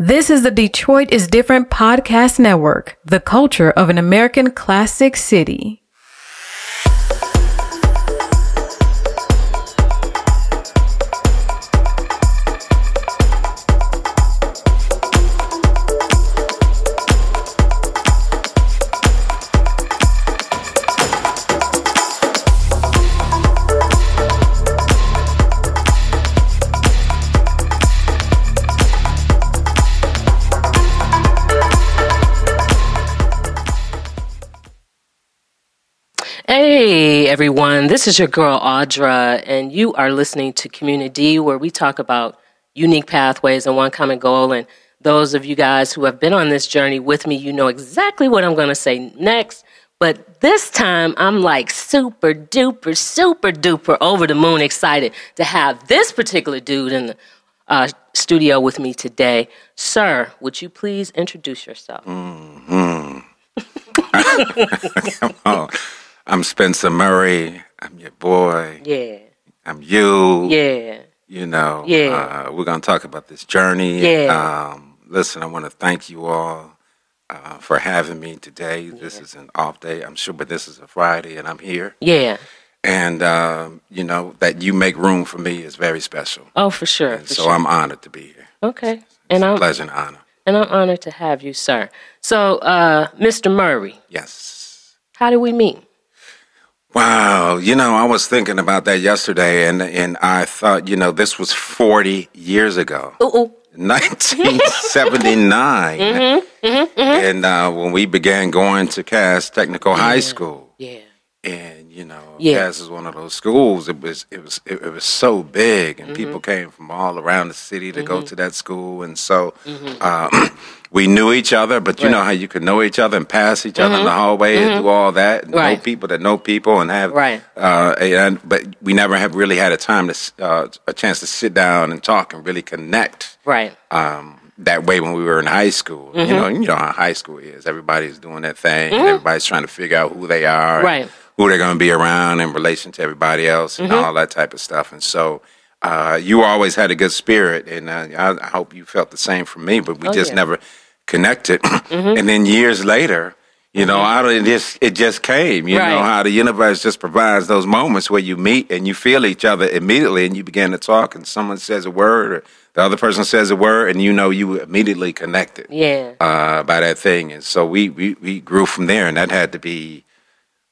This is the Detroit is Different podcast network, the culture of an American classic city. Everyone, this is your girl Audra, and you are listening to Community, where we talk about unique pathways and one common goal. And those of you guys who have been on this journey with me, you know exactly what I'm going to say next. But this time, I'm like super duper, super duper over the moon excited to have this particular dude in the uh, studio with me today. Sir, would you please introduce yourself? Mm-hmm. I'm Spencer Murray. I'm your boy. Yeah. I'm you. Yeah. You know. Yeah. Uh, we're gonna talk about this journey. Yeah. Um, listen, I want to thank you all uh, for having me today. Yeah. This is an off day, I'm sure, but this is a Friday, and I'm here. Yeah. And um, you know that you make room for me is very special. Oh, for sure. And for so sure. I'm honored to be here. Okay. It's And a I'm pleasure and honor. and I'm honored to have you, sir. So, uh, Mr. Murray, Yes. how did we meet? Wow, you know, I was thinking about that yesterday, and and I thought, you know, this was forty years ago, Ooh, ooh. 1979, Mm-hmm, and uh, when we began going to Cass Technical High School, Yeah. and you know, Yeah. Cass is one of those schools. It was it was it, it was so big, Mm-hmm. and people came from all around the city to go to that school, and so. Uh, We knew each other, but you Mm-hmm. Right. know how you could know each other and pass each other in the hallway and do all that, and know people that know people, and have Right. uh, and but we never have really had a time to uh, a chance to sit down and talk and really connect Right. um, that way when we were in high school. Mm-hmm. You know, you know how high school is. Everybody's doing their thing. And everybody's trying to figure out who they are, and Right. Who they're going to be around in relation to everybody else, and Mm-hmm. all that type of stuff. And so. Uh, you always had a good spirit, and uh, I, I hope you felt the same from me. But we Oh, just yeah. never connected. Mm-hmm. And then years later, you know, out of it just it just came. You know how the universe just provides those moments where you meet and you feel each other immediately, and you begin to talk, and someone says a word, or the other person says a word, and you know you immediately connected Yeah. uh, by that thing. And so we, we we grew from there, and that had to be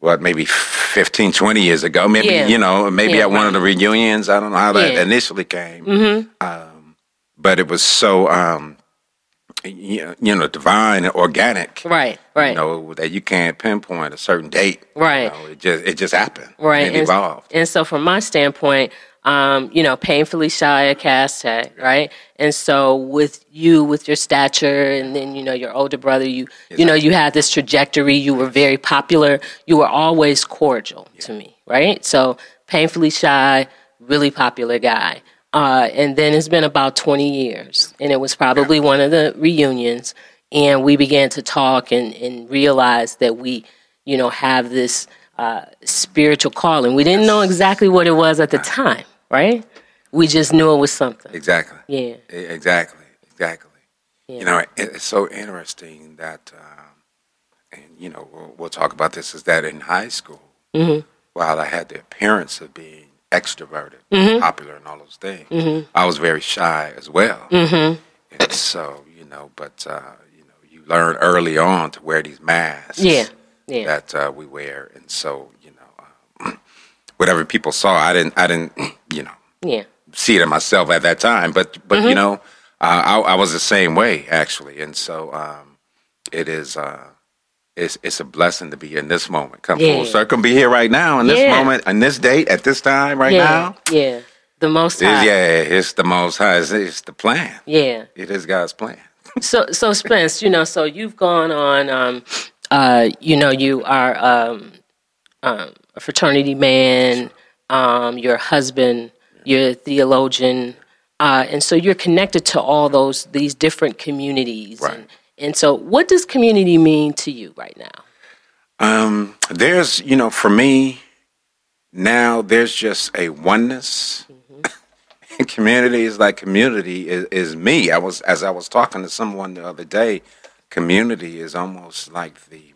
what maybe 15, 20 years ago. Maybe Yeah. you know, maybe Yeah, at one of the reunions. I don't know how that Yeah. initially came, Mm-hmm. um, but it was so. Um, you know, divine and organic Right. Right. you know that you can't pinpoint a certain date. Right. You know, it just it just happened. right. And it evolved. And so, from my standpoint, um, you know, painfully shy of Cass Tech, right? And so, with you, with your stature, and then you know your older brother, you you know you had this trajectory. You were very popular. You were always cordial to me, right? So, painfully shy, really popular guy. Uh, and then it's been about 20 years, and it was probably one of the reunions, and we began to talk and, and realize that we, you know, have this uh, spiritual calling. We didn't know exactly what it was at the time, right? We just knew it was something. Exactly. Yeah. Exactly. Exactly. Yeah. You know, it's so interesting that, um, and you know, we'll, we'll talk about this. Is that in high school, Mm-hmm. while I had the appearance of being extroverted, Mm-hmm. popular, and all those things, I was very shy as well. Mm-hmm. And so, you know, but uh, you know, you learn early on to wear these masks. Yeah. Yeah. that uh, we wear, and so you know, um, whatever people saw, I didn't, I didn't, you know, Yeah. see it in myself at that time. But but Mm-hmm. you know, uh, I, I was the same way actually, and so um, it is. Uh, it's, it's a blessing to be in this moment. Come Yeah. full circle, be here right now in this Yeah. moment, in this date, at this time, right yeah. now. Yeah. The most It's- yeah, it's the most high. It's, it's the plan. Yeah. It is God's plan. So, so Spence, you know, so you've gone on, um, uh, you know, you are um, um, a fraternity man, um, you're husband, you're theologian, uh, and so you're connected to all those these different communities. Right. And, and so, what does community mean to you right now? Um, there's, you know, for me now, there's just a oneness community is like community is, is me. I was as I was talking to someone the other day. Community is almost like the,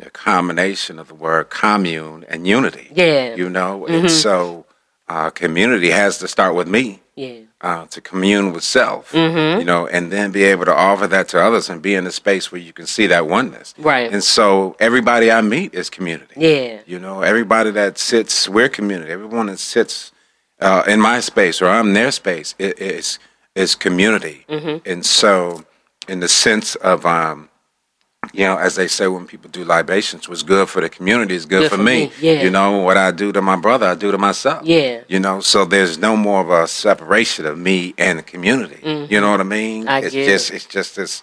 the combination of the word commune and unity. Yeah. you know, and so uh, community has to start with me Yeah. uh, to commune with self, Mm-hmm. you know, and then be able to offer that to others and be in a space where you can see that oneness. Right. And so everybody I meet is community. Yeah. You know, everybody that sits, we're community. Everyone that sits uh, in my space or I'm in their space is is community. Mm-hmm. And so, in the sense of, um, you know, as they say when people do libations, what's good for the community is good, Good for, for me. me, yeah. You know, what I do to my brother, I do to myself. Yeah. You know, so there's no more of a separation of me and the community. You know what I mean? Mm-hmm. I it's get just it. it's just this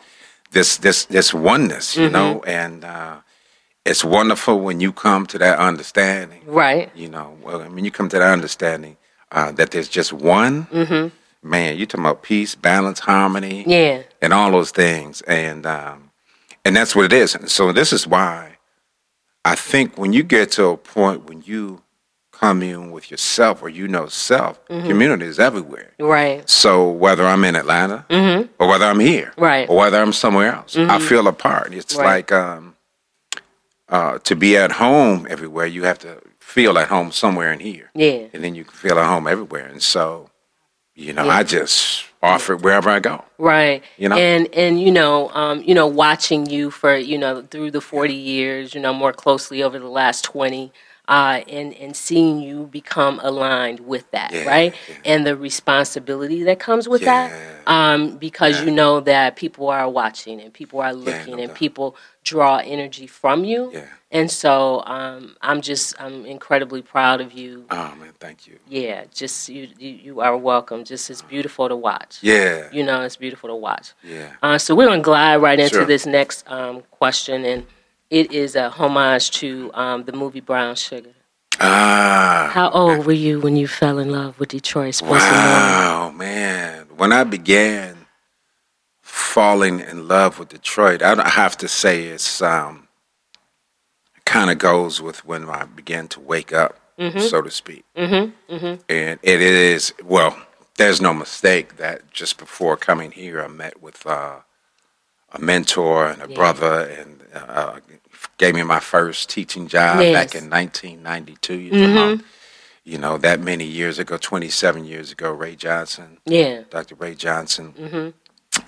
this this this oneness, you know, Mm-hmm. and uh, it's wonderful when you come to that understanding. Right. You know, well, when you come to that understanding uh, that there's just one, man, you talking about peace, balance, harmony, Mm-hmm. Yeah. and all those things, and um, and that's what it is. And so this is why I think when you get to a point when you commune with yourself or you know self, Mm-hmm. community is everywhere. Right. So whether I'm in Atlanta or whether I'm here, Mm-hmm. Right. Mm-hmm. or whether I'm somewhere else, I feel a part. It's Right. like um, uh, to be at home everywhere. You have to feel at home somewhere in here, Yeah. and then you can feel at home everywhere. And so, you know, Yeah. I just offer it wherever I go. Right. You know? And and you know, um, you know, watching you for, you know, through the 40 years, you know, more closely over the last 20, uh, and and seeing you become aligned with that, Yeah, right? yeah. And the responsibility that comes with Yeah. that. Um, because you know that people are watching and people are looking no and doubt. people draw energy from you. Yeah. And so um, I'm just I'm incredibly proud of you. Oh man, thank you. Yeah, just you you, you are welcome. Just it's beautiful to watch. Yeah, You know, it's beautiful to watch. yeah. Uh, so we're going to glide right into Sure. this next um, question, and it is a homage to um, the movie Brown Sugar. Ah, How old were you when you fell in love with Detroit Sports and Wow, man. When I began falling in love with Detroit, I don't have to say it's um kind of goes with when I began to wake up, so to speak. Mm-hmm. Mm-hmm. And it is well, there's no mistake that just before coming here, I met with uh, a mentor and a Yeah. brother, and uh, gave me my first teaching job Yes. back in 1992. You know, mm-hmm. you know, that many years ago, 27 years ago, Ray Johnson, Yeah. Dr. Ray Johnson. Mm-hmm.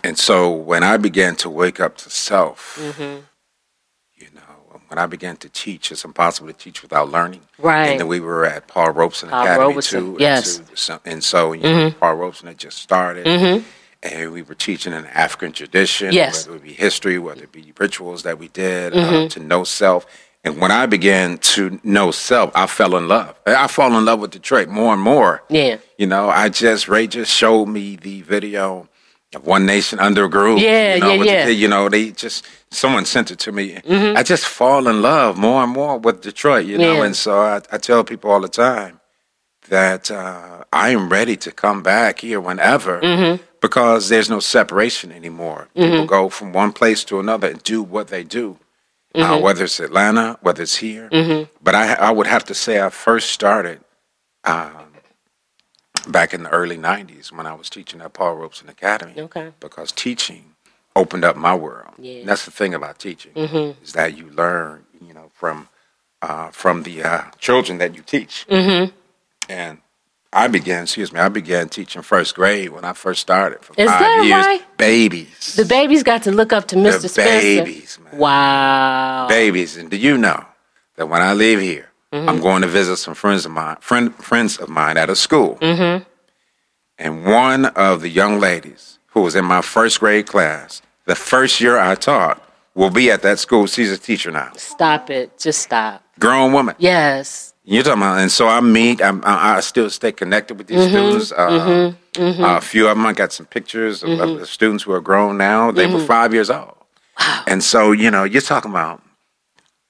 And so when I began to wake up to self, mm-hmm. you know, when I began to teach, it's impossible to teach without learning. Right. And then we were at Paul Robeson Paul Academy Robeson, too. and yes. so- so- And so, you know, Paul Robeson had just started. And we were teaching an African tradition, Yes. whether it be history, whether it be rituals that we did, uh, to know self. And when I began to know self, I fell in love. I fall in love with Detroit more and more. Yeah. You know, I just Ray just showed me the video of One Nation Under a Groove. Yeah, you know, yeah, with the yeah. you know, they just someone sent it to me. Mm-hmm. I just fall in love more and more with Detroit. You know, Yeah. and so I, I tell people all the time that uh, I am ready to come back here whenever Mm-hmm. Because there's no separation anymore. People go from one place to another and do what they do. Uh, Mm-hmm. whether it's Atlanta, whether it's here, but I, I would have to say I first started um, back in the early '90s when I was teaching at Paul Robeson Academy. Okay. Because teaching opened up my world. Yeah. That's the thing about teaching is that you learn, you know, from uh, from the uh, children that you teach. Mm-hmm. And I began, excuse me, I began teaching first grade when I first started for Is five that years. right? Babies, The babies got to look up to Mr. The Spencer. babies, man. Wow. babies. And do you know that when I leave here, Mm-hmm. I'm going to visit some friends of mine, friend, friends of mine at a school. Mm-hmm. And one of the young ladies who was in my first grade class, the first year I taught, will be at that school. She's a teacher now. Stop it. Just stop. Grown woman. Yes. You're talking about, and so I meet. I'm, I, I still stay connected with these Mm-hmm. students. Uh, uh, a few of them, I got some pictures of, of the students who are grown now. They Mm-hmm. were five years old, and so you know, you're talking about.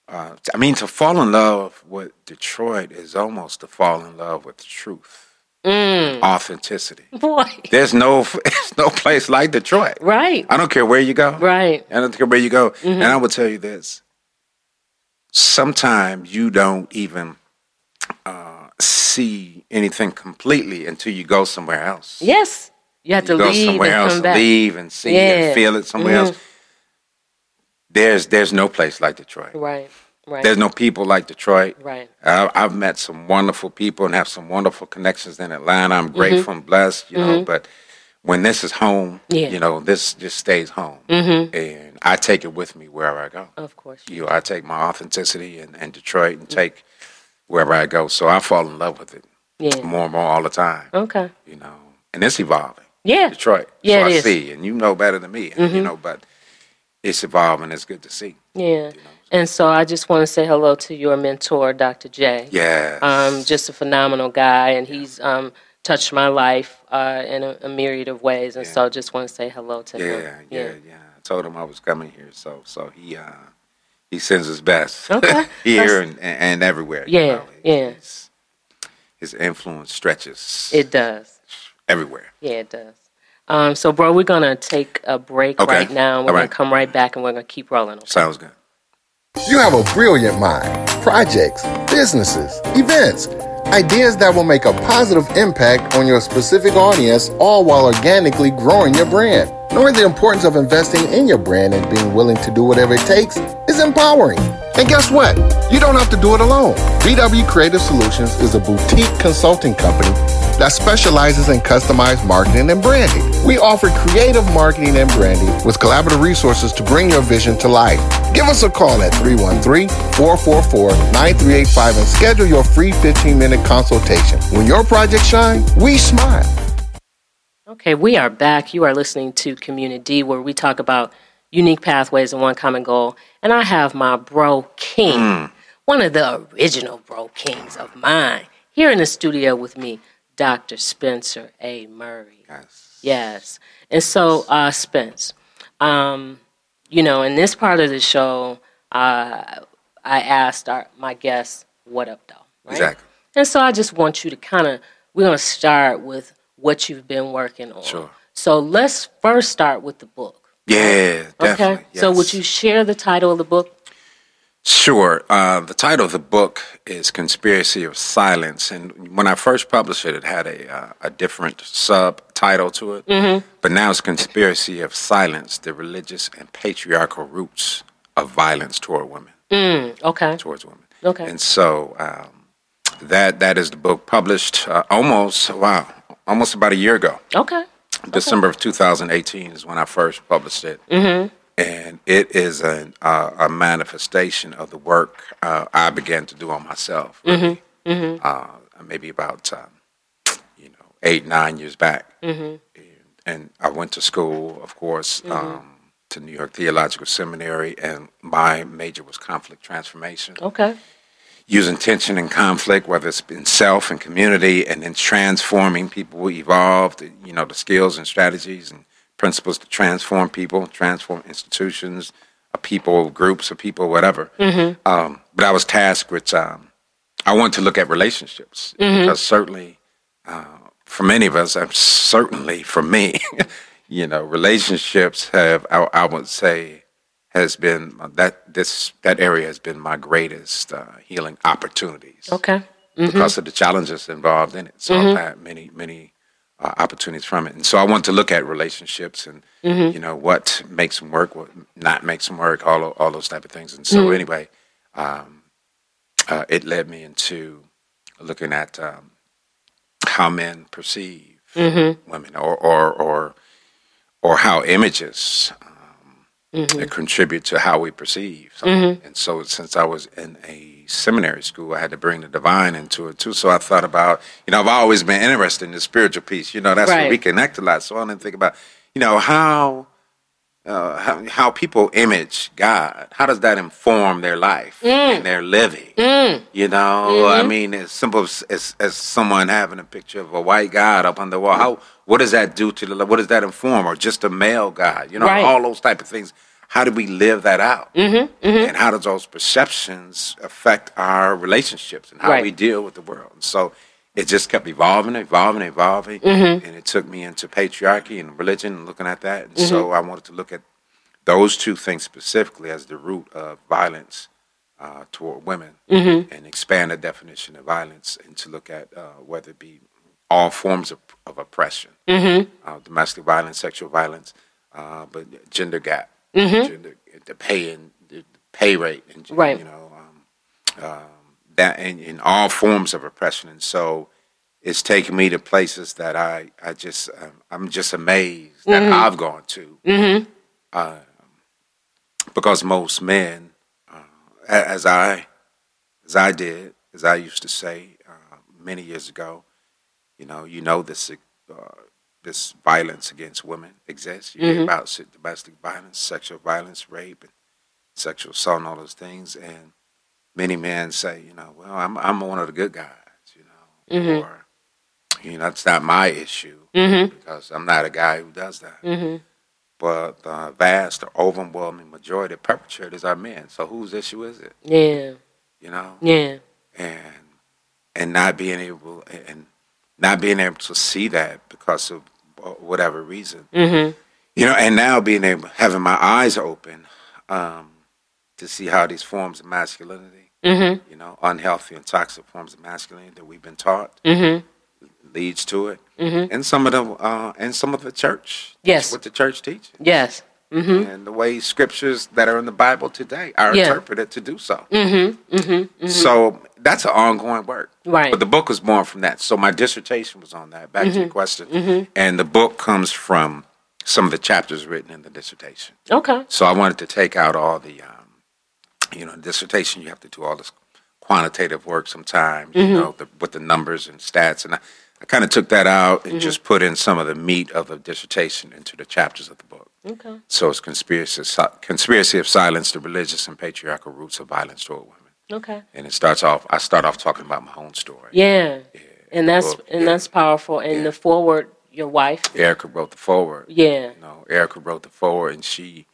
Uh, I mean, to fall in love with Detroit is almost to fall in love with truth, Mm. authenticity. Boy. There's no, there's no place like Detroit. Right. I don't care where you go. Right. I don't care where you go. Mm-hmm. And I will tell you this. Sometimes you don't even uh, see anything completely until you go somewhere else. Yes. You have to go leave somewhere and else, come back. leave and see Yeah. and feel it somewhere Mhm. else. There's there's no place like Detroit. Right. Right. There's no people like Detroit. right. I, I've met some wonderful people and have some wonderful connections in Atlanta. I'm grateful and blessed, you know. But when this is home, Mm-hmm. Yeah. you know, this just stays home, Mm-hmm. and I take it with me wherever I go. Of course. You know, I take my authenticity and, and Detroit and take wherever I go. So I fall in love with it Yeah. more and more all the time. Okay. You know, and it's evolving. Yeah. Detroit. Yeah, so it I is. see, and you know better than me. and You know, but it's evolving. It's good to see. Yeah. You know? And so I just want to say hello to your mentor, Dr. J. Yeah. Um, just a phenomenal guy, and he's um, touched my life uh, in a, a myriad of ways. And so I just want to say hello to yeah, him. yeah, yeah, I told him I was coming here, so so he uh he sends his best Okay. here and, and, and everywhere. you Yeah, know. yeah. His, his influence stretches It does. everywhere. Yeah, it does. Um, so, bro, we're going to take a break Okay. right now. and We're All going to come right back and we're going to keep rolling. Sounds good. You have a brilliant mind, projects, businesses, events, ideas that will make a positive impact on your specific audience, all while organically growing your brand. Knowing the importance of investing in your brand and being willing to do whatever it takes is empowering. And guess what? You don't have to do it alone. BW Creative Solutions is a boutique consulting company that specializes in customized marketing and branding. We offer creative marketing and branding with collaborative resources to bring your vision to life. Give us a call at 313-444-9385 and schedule your free 15-minute consultation. When your project shine, we smile. Okay, we are back. You are listening to Community, where we talk about unique pathways and one common goal. And I have my bro king, one of the original bro kings of mine, here in the studio with me, Dr. Spencer A. Murray. Yes. Yes. And so, uh, Spence, um, you know, in this part of the show, uh, I asked our, my guests, what up, though? Right? Exactly. And so I just want you to kind of, we're going to start with what you've been working on. Sure. So let's first start with the book. Yeah, definitely. Okay. So would you share the title of the book? Sure. Uh, the title of the book is "Conspiracy of Silence," and when I first published it, it had a uh, a different subtitle to it. Mm-hmm. But now it's "Conspiracy of Silence: The Religious and Patriarchal Roots of Violence Toward Women." Mm, okay. Towards women. Okay. And so um, that that is the book published uh, almost wow almost about a year ago. Okay. December of 2018 is when I first published it. Mm-hmm. And it is an, uh, a manifestation of the work uh, I began to do on myself, really, Uh, maybe about um, you know eight nine years back. And, and I went to school, of course, um, to New York Theological Seminary, and my major was conflict transformation Okay. Using tension and conflict, whether it's in self and community, and then transforming people, evolve, the, you know, the skills and strategies and principles to transform people, transform institutions, a people, groups of people, whatever. Um, but I was tasked with, um, I wanted to look at relationships because certainly, uh, for many of us, certainly for me, you know, relationships have, I, I would say, has been that this that area has been my greatest uh, healing opportunities. Okay. because of the challenges involved in it. So I've had many many uh, opportunities from it, and so I want to look at relationships and you know what makes them work, what not makes them work, all all those type of things. And so anyway, um, uh, it led me into looking at um, how men perceive women, or or or or how images that mm-hmm. contribute to how we perceive something. Mm-hmm. And so, since I was in a seminary school, I had to bring the divine into it too. So I thought about, you know, I've always been interested in the spiritual piece. You know, that's where we connect a lot. So I didn't think about, you know, how. Uh, how, how people image God, how does that inform their life mm. and their living? Mm. You know, I mm-hmm. mean, as simple as, as, as someone having a picture of a white God up on the wall, how what does that do to the? What does that inform? Or just a male God? You know, Right. all those type of things. How do we live that out? Mm-hmm, And how does those perceptions affect our relationships and how Right. we deal with the world? And so it just kept evolving, evolving, evolving, Mm-hmm. and it took me into patriarchy and religion and looking at that. And Mm-hmm. so I wanted to look at those two things specifically as the root of violence uh, toward women Mm-hmm. and expand the definition of violence and to look at uh, whether it be all forms of, of oppression, Mm-hmm. uh, domestic violence, sexual violence, uh, but gender gap, Mm-hmm. gender, the pay and the pay rate, and Right. you know um, um, that in, in all forms of oppression. And so it's taken me to places that I I just um, I'm just amazed that Mm-hmm. I've gone to. Uh, because most men, uh, as I as I did, as I used to say uh, many years ago, you know, you know this uh, this violence against women exists. You hear mm-hmm. about domestic violence, sexual violence, rape, and sexual assault, and all those things. And many men say, you know, well, I'm I'm one of the good guys, you know, mm-hmm. or you know, that's not my issue mm-hmm. because I'm not a guy who does that. But the vast, overwhelming majority of perpetrators are men. So whose issue is it? Yeah. You know, Yeah. and and not being able and not being able to see that because of whatever reason. Mm-hmm. You know, and now being able having my eyes open um, to see how these forms of masculinity, Mm-hmm. you know, unhealthy and toxic forms of masculinity that we've been taught Mm-hmm. leads to it, Mhm. and some of the uh, and some of the church, Yes. what the church teaches, Yes. Mm-hmm. and the way scriptures that are in the Bible today are Yeah. interpreted to do so. Mm-hmm. Mm-hmm. So that's an ongoing work. Right. But the book was born from that. So my dissertation was on that. Back to Mm-hmm. your question. And the book comes from some of the chapters written in the dissertation. Okay. So I wanted to take out all the, um, you know, dissertation. You have to do all this quantitative work sometimes, Mm-hmm. you know, the, with the numbers and stats. And I, I kind of took that out Mm-hmm. and just put in some of the meat of the dissertation into the chapters of the book. Okay. So it's conspiracy, conspiracy of silence, the religious and patriarchal roots of violence toward women. Okay. And it starts off. I start off talking about my own story. Yeah. yeah. And that's and yeah. that's powerful. And Yeah. the forward, your wife. Erica wrote the forward. Yeah. You know, Erica wrote the forward, and she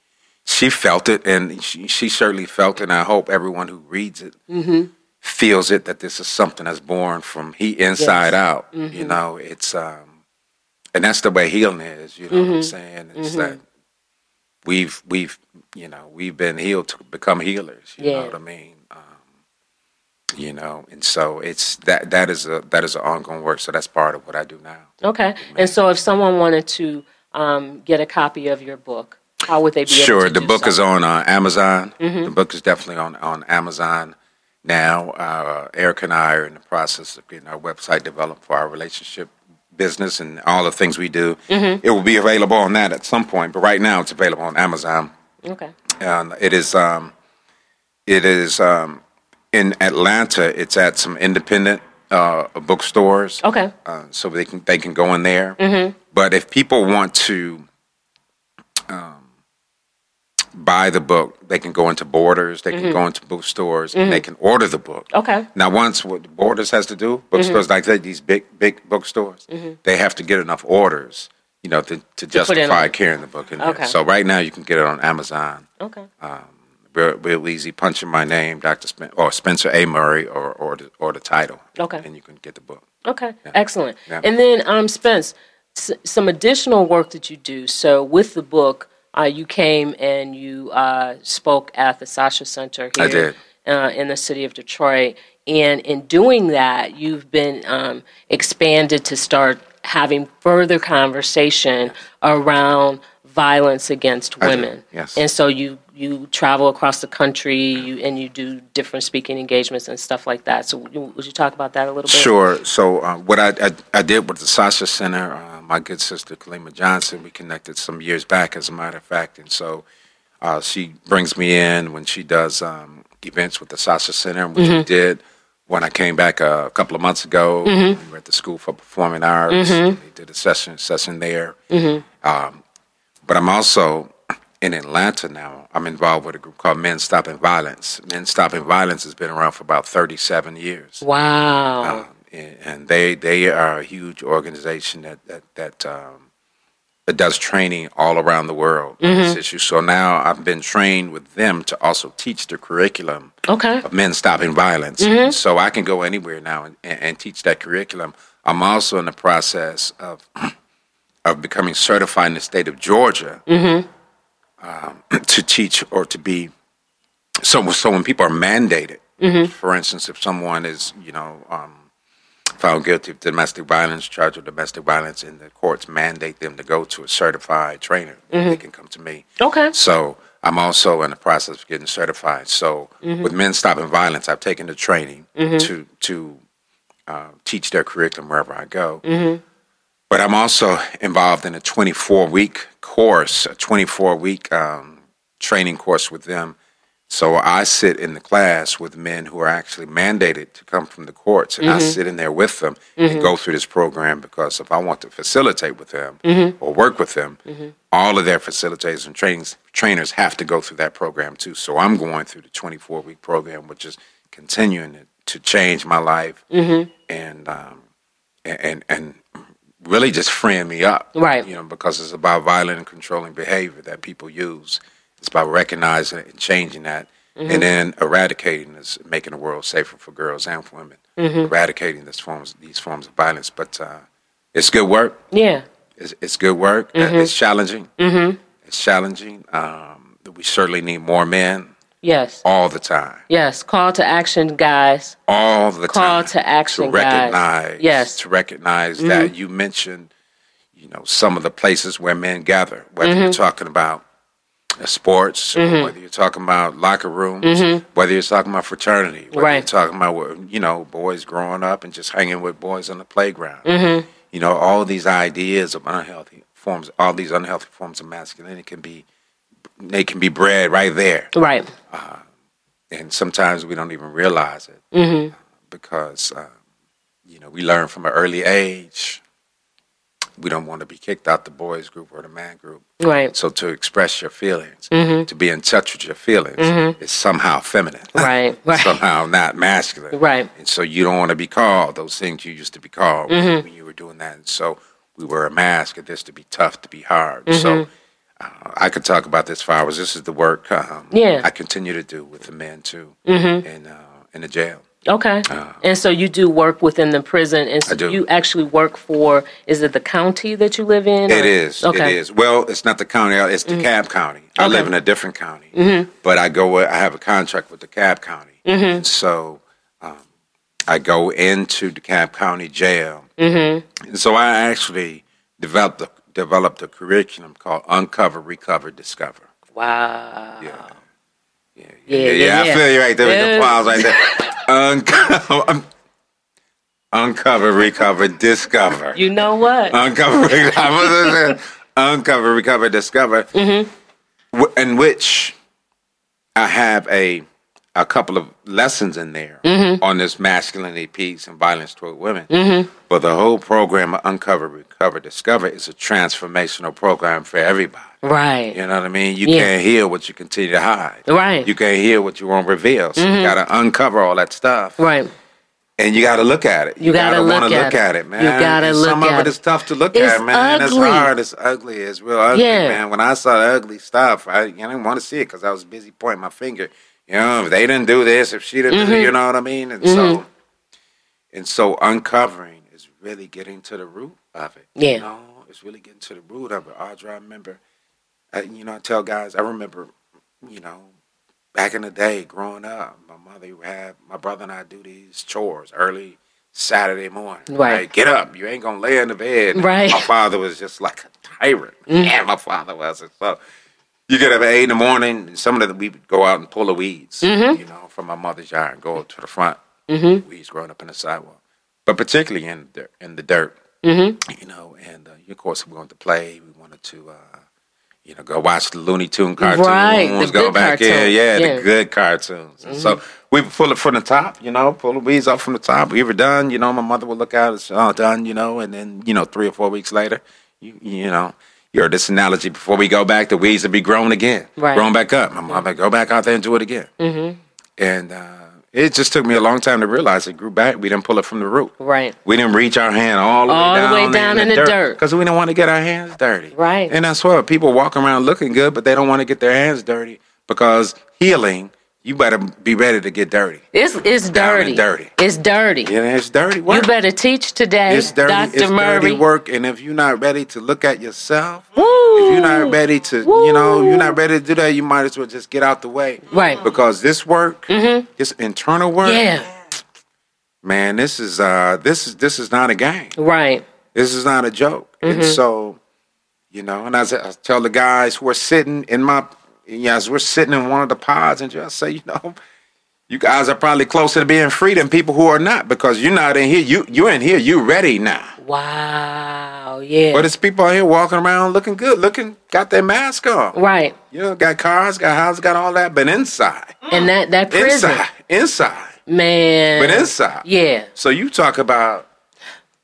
she felt it, and she she certainly felt it. And I hope everyone who reads it Mm-hmm. feels it that this is something that's born from he inside Yes. out. Mm-hmm. You know, it's um, and that's the way healing is. You know Mm-hmm. what I'm saying? It's that we've we've you know we've been healed to become healers. You Yeah. know what I mean? You know, and so it's that that is a that is an ongoing work. So that's part of what I do now. Okay. And so if someone wanted to um, get a copy of your book, how would they be able Sure, the book so? is on uh, Amazon. Mm-hmm. The book is definitely on on Amazon now. Uh, Eric and I are in the process of getting our website developed for our relationship business and all the things we do. Mm-hmm. It will be available on that at some point, but right now it's available on Amazon. Okay. And it is um, it is um, in Atlanta. It's at some independent uh, bookstores Okay. uh, so they can they can go in there. Mm-hmm. But if people want to um, buy the book, they can go into Borders. They can go into bookstores and they can order the book. Okay. Now, once what Borders has to do, bookstores like that, these big big bookstores, they have to get enough orders, you know, to, to put justify carrying the book in Okay. there. So right now, you can get it on Amazon. Okay. Real, real easy. Punch in my name, Dr. Spen- or Spencer A. Murray, or or the, or the title. Okay. And you can get the book. Okay, excellent. Yeah. And then, um, Spence, s- some additional work that you do. So, with the book, uh, you came and you uh, spoke at the Sasha Center here I did. Uh, in the city of Detroit. And in doing that, you've been um, expanded to start having further conversation around violence against women. yes. And so you you travel across the country you, and you do different speaking engagements and stuff like that. So would you talk about that a little bit? Sure. So uh, what I, I I did with the Sasha Center, uh, my good sister Kalimah Johnson, we connected some years back, as a matter of fact, and so uh, she brings me in when she does um, events with the Sasha Center, which we did when I came back a couple of months ago. We were at the School for Performing Arts. We did a session session there. Um, but I'm also in Atlanta now. I'm involved with a group called Men Stopping Violence. Men Stopping Violence has been around for about 37 years. Wow. Um, and and they they are a huge organization that that that, um, that does training all around the world on this issue. So now I've been trained with them to also teach the curriculum okay. of men stopping violence. So I can go anywhere now and, and teach that curriculum. I'm also in the process of of becoming certified in the state of Georgia um, to teach or to be so so when people are mandated, for instance, if someone is you know um, found guilty of domestic violence, charged with domestic violence, and the courts mandate them to go to a certified trainer, they can come to me. Okay. So I'm also in the process of getting certified. So with Men Stopping Violence, I've taken the training to to uh, teach their curriculum wherever I go. But I'm also involved in a 24 week course, a 24 week um, training course with them. So I sit in the class with men who are actually mandated to come from the courts, and I mm-hmm. sit in there with them and mm-hmm. go through this program because if I want to facilitate with them mm-hmm. or work with them, all of their facilitators and trainings, trainers have to go through that program too. So I'm going through the 24 week program, which is continuing to, to change my life and um, and and really just freeing me up, Right. You know, because it's about violent and controlling behavior that people use. It's about recognizing it and changing that, and then eradicating this, making the world safer for girls and for women. Eradicating this forms, these forms of violence. But uh, it's good work. Yeah. It's, it's good work. Uh, It's challenging. Mm-hmm. It's challenging. Um, we certainly need more men Yes. all the time. Yes. Call to action, guys. all the Call time Call to action, to guys. recognize Yes. Mm-hmm. to recognize that you mentioned you know some of the places where men gather whether Mm-hmm. you're talking about sports or whether you're talking about locker rooms whether you're talking about fraternity whether you're Mm-hmm. Right. talking about you know boys growing up and just hanging with boys on the playground Mm-hmm. you know all these ideas of unhealthy forms all these unhealthy forms of masculinity can be they can be bred right there Right. and sometimes we don't even realize it Mm-hmm. uh, because uh, you know we learn from an early age. We don't want to be kicked out the boys group or the man group. Right. So to express your feelings, Mm-hmm. to be in touch with your feelings, is somehow feminine, Right. Right. somehow not masculine, Right. And so you don't want to be called those things you used to be called Mm-hmm. when you were doing that. And so we wear a mask of this to be tough, to be hard. Mm-hmm. So uh, I could talk about this for hours. This is the work um, Yeah. I continue to do with the men too, in uh, in the jail. Okay. and so you do work within the prison, and so Uh, you actually work for. Is it the county that you live in? It or- is. Okay. Mm-hmm. It is. Well, it's not the county. It's the DeKalb County. I live in a different county, but I go. I have a contract with the DeKalb County, Mm-hmm. and so um, I go into the DeKalb County Jail, mm-hmm. and so I actually developed a, developed a curriculum called Uncover, Recover, Discover. Wow. Yeah. Yeah, Yeah, yeah, yeah, I yeah. feel you right there with the pause right there. Uncover, uncover, recover, discover. You know what? Uncover, recover, uncover, recover, discover, Mm-hmm. in which I have a a couple of lessons in there Mm-hmm. on this masculinity piece and violence toward women. But the whole program of Uncover, Recover, Discover is a transformational program for everybody. right. You know what I mean? You Yeah. can't heal what you continue to hide. Right. You can't heal what you won't reveal. So you got to uncover all that stuff Right. and you got to look at it. You gotta look wanna at look it. at it, man. You gotta And look Some of it it. is tough to look It's at, man. ugly. It's hard. It's ugly. It's real ugly, Yeah. man. When I saw the ugly stuff, I, I didn't want to see it because I was busy pointing my finger. You know, if they didn't do this, if she didn't, Mm-hmm. you know what I mean. And so, mm-hmm. and so, uncovering is really getting to the root of it. Yeah. You know, it's really getting to the root of it. Audra, I remember, I, you know, I tell guys, I remember, you know, back in the day, growing up, my mother would have my brother and I do these chores early Saturday morning. Right. Get up. You ain't gonna lay in the bed. Right. My father was just like a tyrant. Yeah, mm. my father was. And so you get up at eight in the morning. Some of the we would go out and pull the weeds, you know, from my mother's yard and go to the front. Mm-hmm. Weeds growing up in the sidewalk, but particularly in the dirt, in the dirt. Mm-hmm. You know, and uh, of course we wanted to play. We wanted to. Uh, you know, go watch the Looney Tune cartoons. Right, the go good back in, cartoons, yeah, yeah. Mm-hmm. the good cartoons. And so we would pull it from the top, you know, pull the weeds off from the top. We were done, you know. My mother would look out, it's all done, you know. And then, you know, three or four weeks later, you, you know, you heard this analogy before we go back, the weeds would be grown again, Right. grown back up. My mother go back out there and do it again. Mm-hmm. And uh, it just took me a long time to realize it grew back. We didn't pull it from the root. Right. We didn't reach our hand all the All way the down, way down in the dirt. because we didn't want to get our hands dirty. Right. And that's what people walk around looking good, but they don't want to get their hands dirty because healing you better be ready to get dirty. It's it's and dirty. dirty. It's dirty. Yeah, it's dirty work. You better teach today, it's dirty, Dr. it's Murray. dirty work. And if you're not ready to look at yourself, Woo! if you're not ready to, you know, you're not ready to do that, you might as well just get out the way. Right. Because this work, this internal work, Yeah. man, this is uh, this is this is not a game. Right. This is not a joke. And Mm-hmm. so, you know, and I tell the guys who are sitting in my, yeah, as we're sitting in one of the pods, and just say, you know, you guys are probably closer to being free than people who are not because you're not in here. You you're in here. You ready now. Wow. Yeah. But it's people out here walking around looking good, looking got their mask on. right. You know, got cars, got houses, got all that, but inside, And that that prison, inside, inside, man. but inside. Yeah. So you talk about,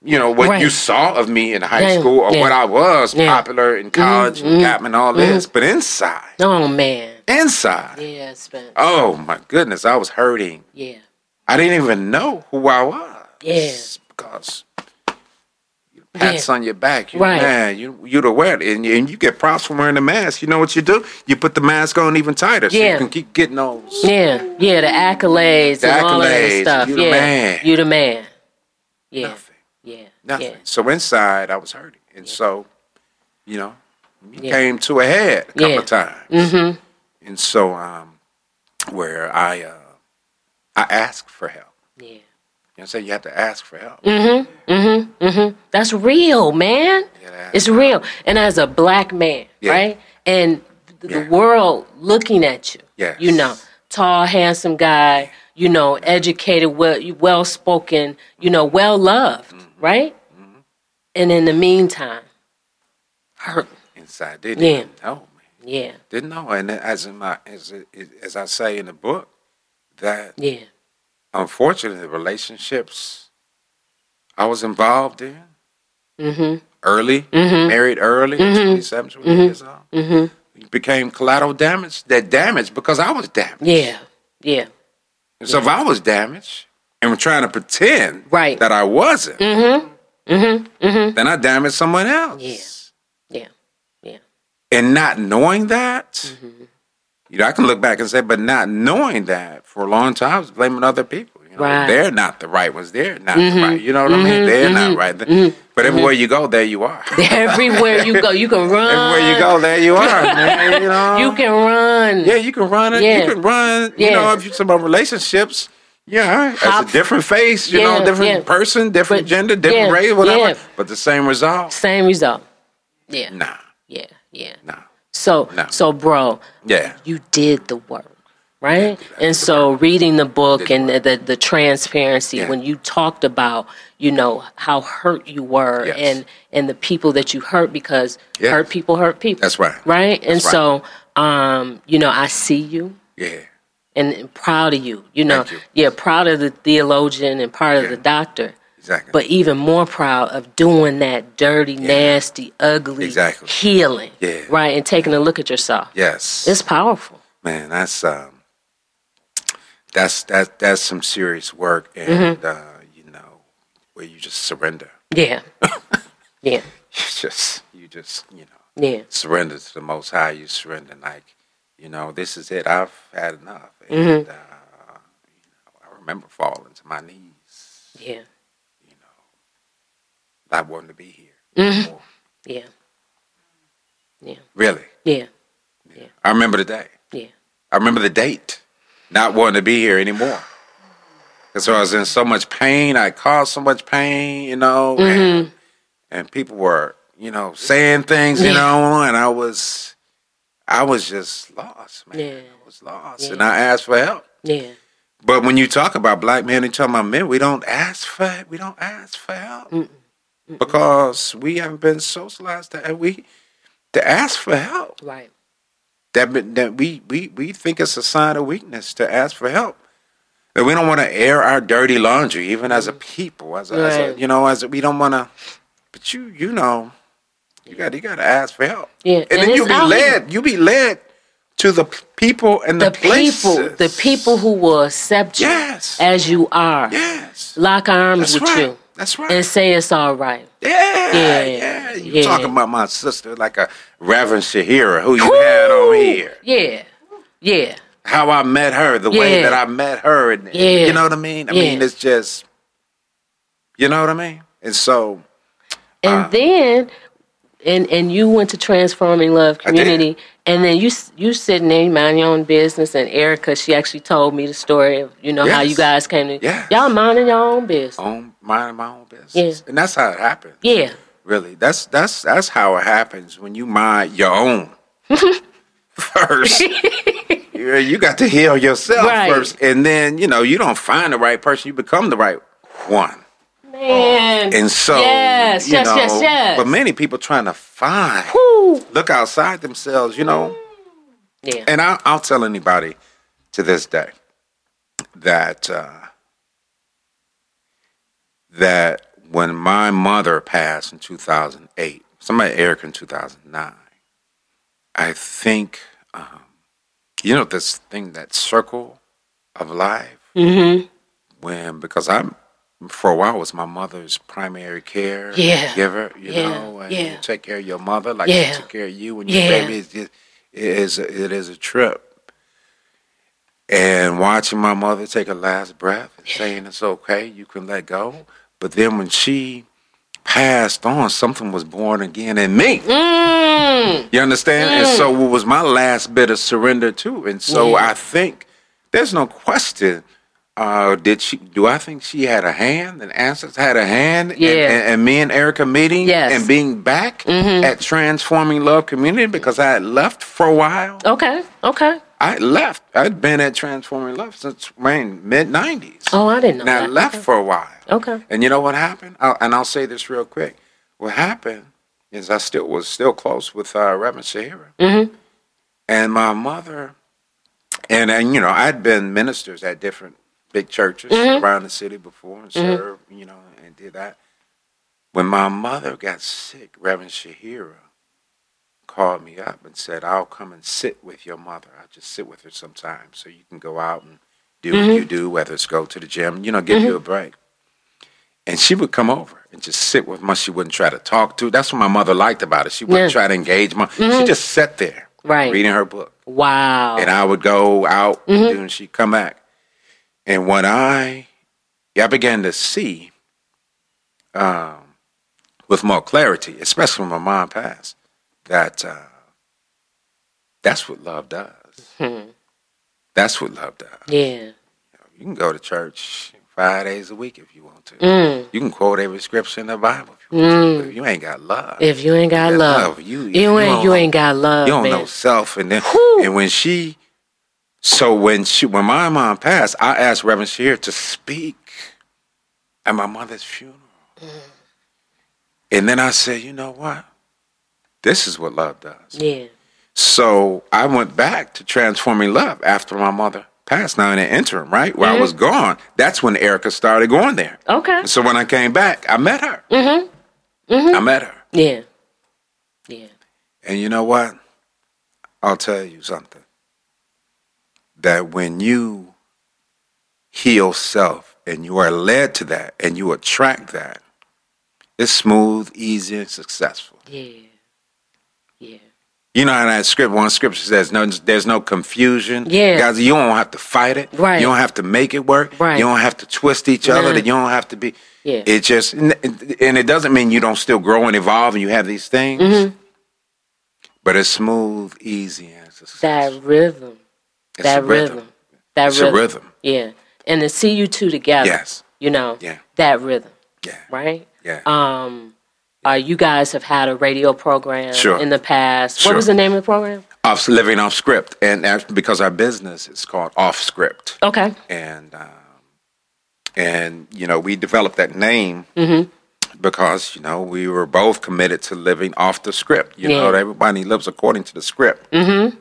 you know, what Right. you saw of me in high Yeah, school or yeah. what I was Yeah. Mm-hmm, popular in college and got me and all this, but inside, Oh man. inside, Yeah, Spence. oh my goodness, I was hurting. Yeah. I didn't even know who I was. Yeah. Because pats on your back, you're Right. man, you you're aware, and you, and you get props from wearing the mask. You know what you do? You put the mask on even tighter, so Yeah. you can keep getting those. Yeah. Yeah. The accolades The and all of that accolades, stuff. you the yeah. man. You the man. Yeah. Nothing. Yeah. Nothing. Yeah. So inside, I was hurting, and so, you know, it Yeah. came to a head a couple Yeah. of times, Mm-hmm. and so um, where I uh, I asked for help. Yeah. You know, what I'm you have to ask for help. Mm-hmm. Mm-hmm. Mm-hmm. That's real, man. Yeah. It's real. And as a black man, Yeah. right? And the, the Yeah. world looking at you. Yes. You know, tall, handsome guy, you know, educated, well well spoken, you know, well loved, Mm-hmm. right? And in the meantime, hurt. Inside, didn't Yeah. know, man. Yeah. Didn't know, and as in my as as I say in the book, that Yeah. unfortunately, the relationships I was involved in Mm-hmm. early, Mhm. married early, Mhm. 27, 28 years old, Mm-hmm. became collateral damage. That damage because I was damaged. Yeah. Yeah. So if I was damaged and were trying to pretend Right. that I wasn't, Mm-hmm. Mm-hmm. Mm-hmm. then I damaged someone else. Yeah. Yeah. Yeah. And not knowing that, Mm-hmm. you know, I can look back and say, but not knowing that for a long time, I was blaming other people. You know, Right. they're not the right ones. They're not Mhm. the right. You know what I mean? They're Mhm. not right. Mhm. But everywhere you go, there you are. Everywhere you go, you can run. everywhere you go, there you are, man. You know, You can run. Yeah, you can run it. Yeah. You can run. You know, if you're talking about relationships, yeah, it's a different face. You Yeah, know, different yeah. person, different But- gender, different yeah, race, whatever. But the same result. Same result. Yeah. Nah, Yeah. Yeah. nah. So No. so bro, Yeah, you did the work. Right? And so reading the book and the, the, the transparency when you talked about, you know, how hurt you were Yes. and and the people that you hurt because Yes. hurt people hurt people. That's right. Right? And right. so um, you know, I see you yeah, and, proud of you. You know, you. yeah, proud of the theologian and part of the doctor. exactly. but even more proud of doing that dirty, nasty, ugly Exactly. healing. Yeah. Right, and taking a look at yourself. yes, It's powerful. man, that's um, that's that that's some serious work, and Mm-hmm. uh, you know, where you just surrender. Yeah. yeah. You just, you just, you know. Yeah. surrender to the Most High. You surrender, like, you know, this is it. I've had enough. And Mhm. uh, you know, I remember falling to my knees. Yeah. You know, I wanted to be here. Mhm. Yeah. Yeah. Really, Yeah. yeah. I remember the day. Yeah. I remember the date. Not wanting to be here anymore. Because I was in so much pain. I caused so much pain. You know, and, and people were, you know, saying things. You Yeah. know, and I was, I was just lost, man. Yeah. I was lost, Yeah. and I asked for help. Yeah. But when you talk about black men, and talk about men. We don't ask for we don't ask for help because we haven't been socialized that we to ask for help. Right. That that we we we think it's a sign of weakness to ask for help. And we don't want to air our dirty laundry, even as a people, as a, as a you know, as a, we don't want to. But you you know, you got you got to ask for help. Yeah, and, and then you be led. You be led to the people and the, The people, the people who will accept you Yes. as you are, Yes. lock arms That's with right. you, That's right. and say it's all right. yeah, Yeah, yeah, You yeah. talking about my sister like a Reverend Shahira who you had on here. Yeah. Yeah. how I met her, the way that I met her, and Yeah. you know what I mean. I Yeah. mean, it's just, you know what I mean. And so, And Uh, then, and and you went to Transforming Love Community, and then you you sitting there, you mind your own business. And Erica, she actually told me the story of you know how you guys came to Yes. y'all minding your own business. own minding my own business, Yeah. and that's how it happens. Yeah, Really, that's that's that's how it happens when you mind your own first. you you got to heal yourself Right. first, and then you know you don't find the right person, you become the right one. Man. And so, Yes, you yes, know, yes, yes. But many people trying to find, Whew. look outside themselves, you know. Yeah. And I, I'll tell anybody to this day that uh, that when my mother passed in 2008, somebody Eric in 2009, I think um, you know this thing that circle of life Mm-hmm. when because I'm for a while was my mother's primary care Yeah. giver, you Yeah. know, and Yeah. you take care of your mother like Yeah. she took care of you when your baby is just it is a, it is a trip. And watching my mother take her last breath and saying it's okay, you can let go. But then when she passed on, something was born again in me. Mm. You understand? And so it was my last bit of surrender too. And so. I think there's no question. Uh, did she? Do I think she had a hand? And Answers had a hand. Yeah. And, and me and Erica meeting. Yes. Mm-hmm. And being back at Transforming Love Community because I had left for a while. Okay. Okay. I left. I'd been at Transforming Love since man mid '90s. Oh, I didn't know and I that. left for a while. Okay. And you know what happened? I'll, and I'll say this real quick. What happened is I still was still close with uh, Reverend Shahira. Mhm. And my mother, and, and you know, I'd been ministers at different big churches Mm-hmm. around the city before and served, you know, and did that. When my mother got sick, Reverend Shahira called me up and said, I'll come and sit with your mother. I'll just sit with her sometimes so you can go out and do Mm-hmm. what you do, whether it's go to the gym, you know, give you a break. And she would come over and just sit with me. She wouldn't try to talk to. That's what my mother liked about it. She wouldn't Yeah. Mm-hmm. try to engage me. She just sat there Right. reading her book. Wow. And I would go out Mm-hmm. and do- and she'd come back. And when I I began to see um, with more clarity, especially when my mom passed, that uh, that's what love does. Hmm. That's what love does. yeah. You can go to church five days a week if you want to. Mm. You can quote every scripture in the Bible if you want to. If you ain't got love, If you ain't got that love, you, you, ain't you know- ain't got love, you don't man. know self. And then Whew. and when she, so when she when my mom passed, I asked Reverend Shear to speak at my mother's funeral. Mm. And then I said, you know what? This is what love does. Yeah. So I went back to transforming love after my mother passed. Now in the interim, right where I Mm-hmm. was gone, that's when Erica started going there. Okay. So when I came back, I met her. Mm-hmm. I met her. Yeah. Yeah. And you know what? I'll tell you something. That when you heal self and you are led to that and you attract that, it's smooth, easy, and successful. Yeah. Yeah. You know how that script, one scripture says, no, there's no confusion. Yeah. Guys, you don't have to fight it. Right. You don't have to make it work. Right. You don't have to twist each other. Nah. That you don't have to be. Yeah. It just, and it doesn't mean you don't still grow and evolve and you have these things. Mm-hmm. But it's smooth, easy, and successful. That rhythm. It's that a rhythm. That It's a rhythm. rhythm. Yeah. And to see you two together. Yes. You know. Yeah. That rhythm. Yeah. Right? Yeah. Um uh, you guys have had a radio program Sure. in the past. Sure. What was the name of the program? off living off script, and because our business is called Off Script, Okay. and um, and you know we developed that name Mm-hmm. because you know we were both committed to living off the script. You know, everybody lives according to the script. Mm-hmm.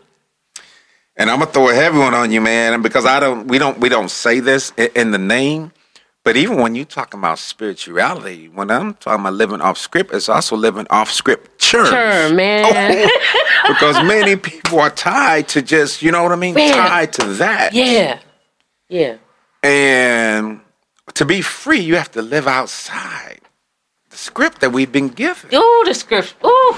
And I'm gonna throw a heavy one on you, man, because I don't. We don't. We don't say this in the name. But even when you talking about spirituality, when I'm talking about living off script, it's also living off script church. Sure, man. because many people are tied to just, you know what I mean? Man. Tied to that. yeah. Yeah. And to be free, you have to live outside the script that we've been given. Ooh, the script. Ooh.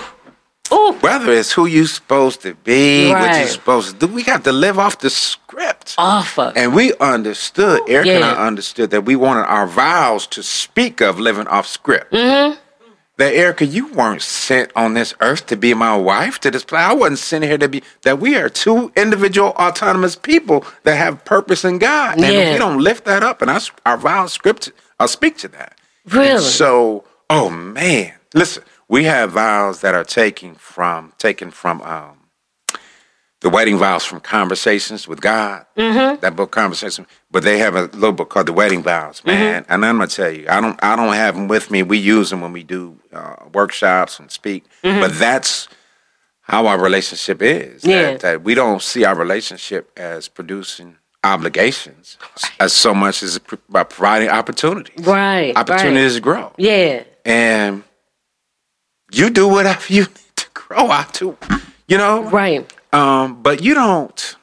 Ooh. Whether it's who you're supposed to be, what you're supposed to do, we got to live off the script. off of. And we understood, Eric and I understood that we wanted our vows to speak of living off script. Mm-hmm. That Erica, you weren't sent on this earth to be my wife to this place. I wasn't sent here to be that we are two individual autonomous people that have purpose in God. And Yeah. if we don't lift that up and our, our vows script I'll speak to that. And Really? so, oh man. Listen, we have vows that are taken from taken from um the wedding vows from Conversations with God. Mm-hmm. That book, Conversation. But they have a little book called the Wedding Vows, man. And I'm gonna tell you, I don't, I don't have them with me. We use them when we do uh, workshops and speak. But that's how our relationship is. Yeah. That, that we don't see our relationship as producing obligations as so much as by providing opportunities. right. Opportunities to grow. Yeah. And you do whatever you need to grow out to, you know? Right. Um, but you don't.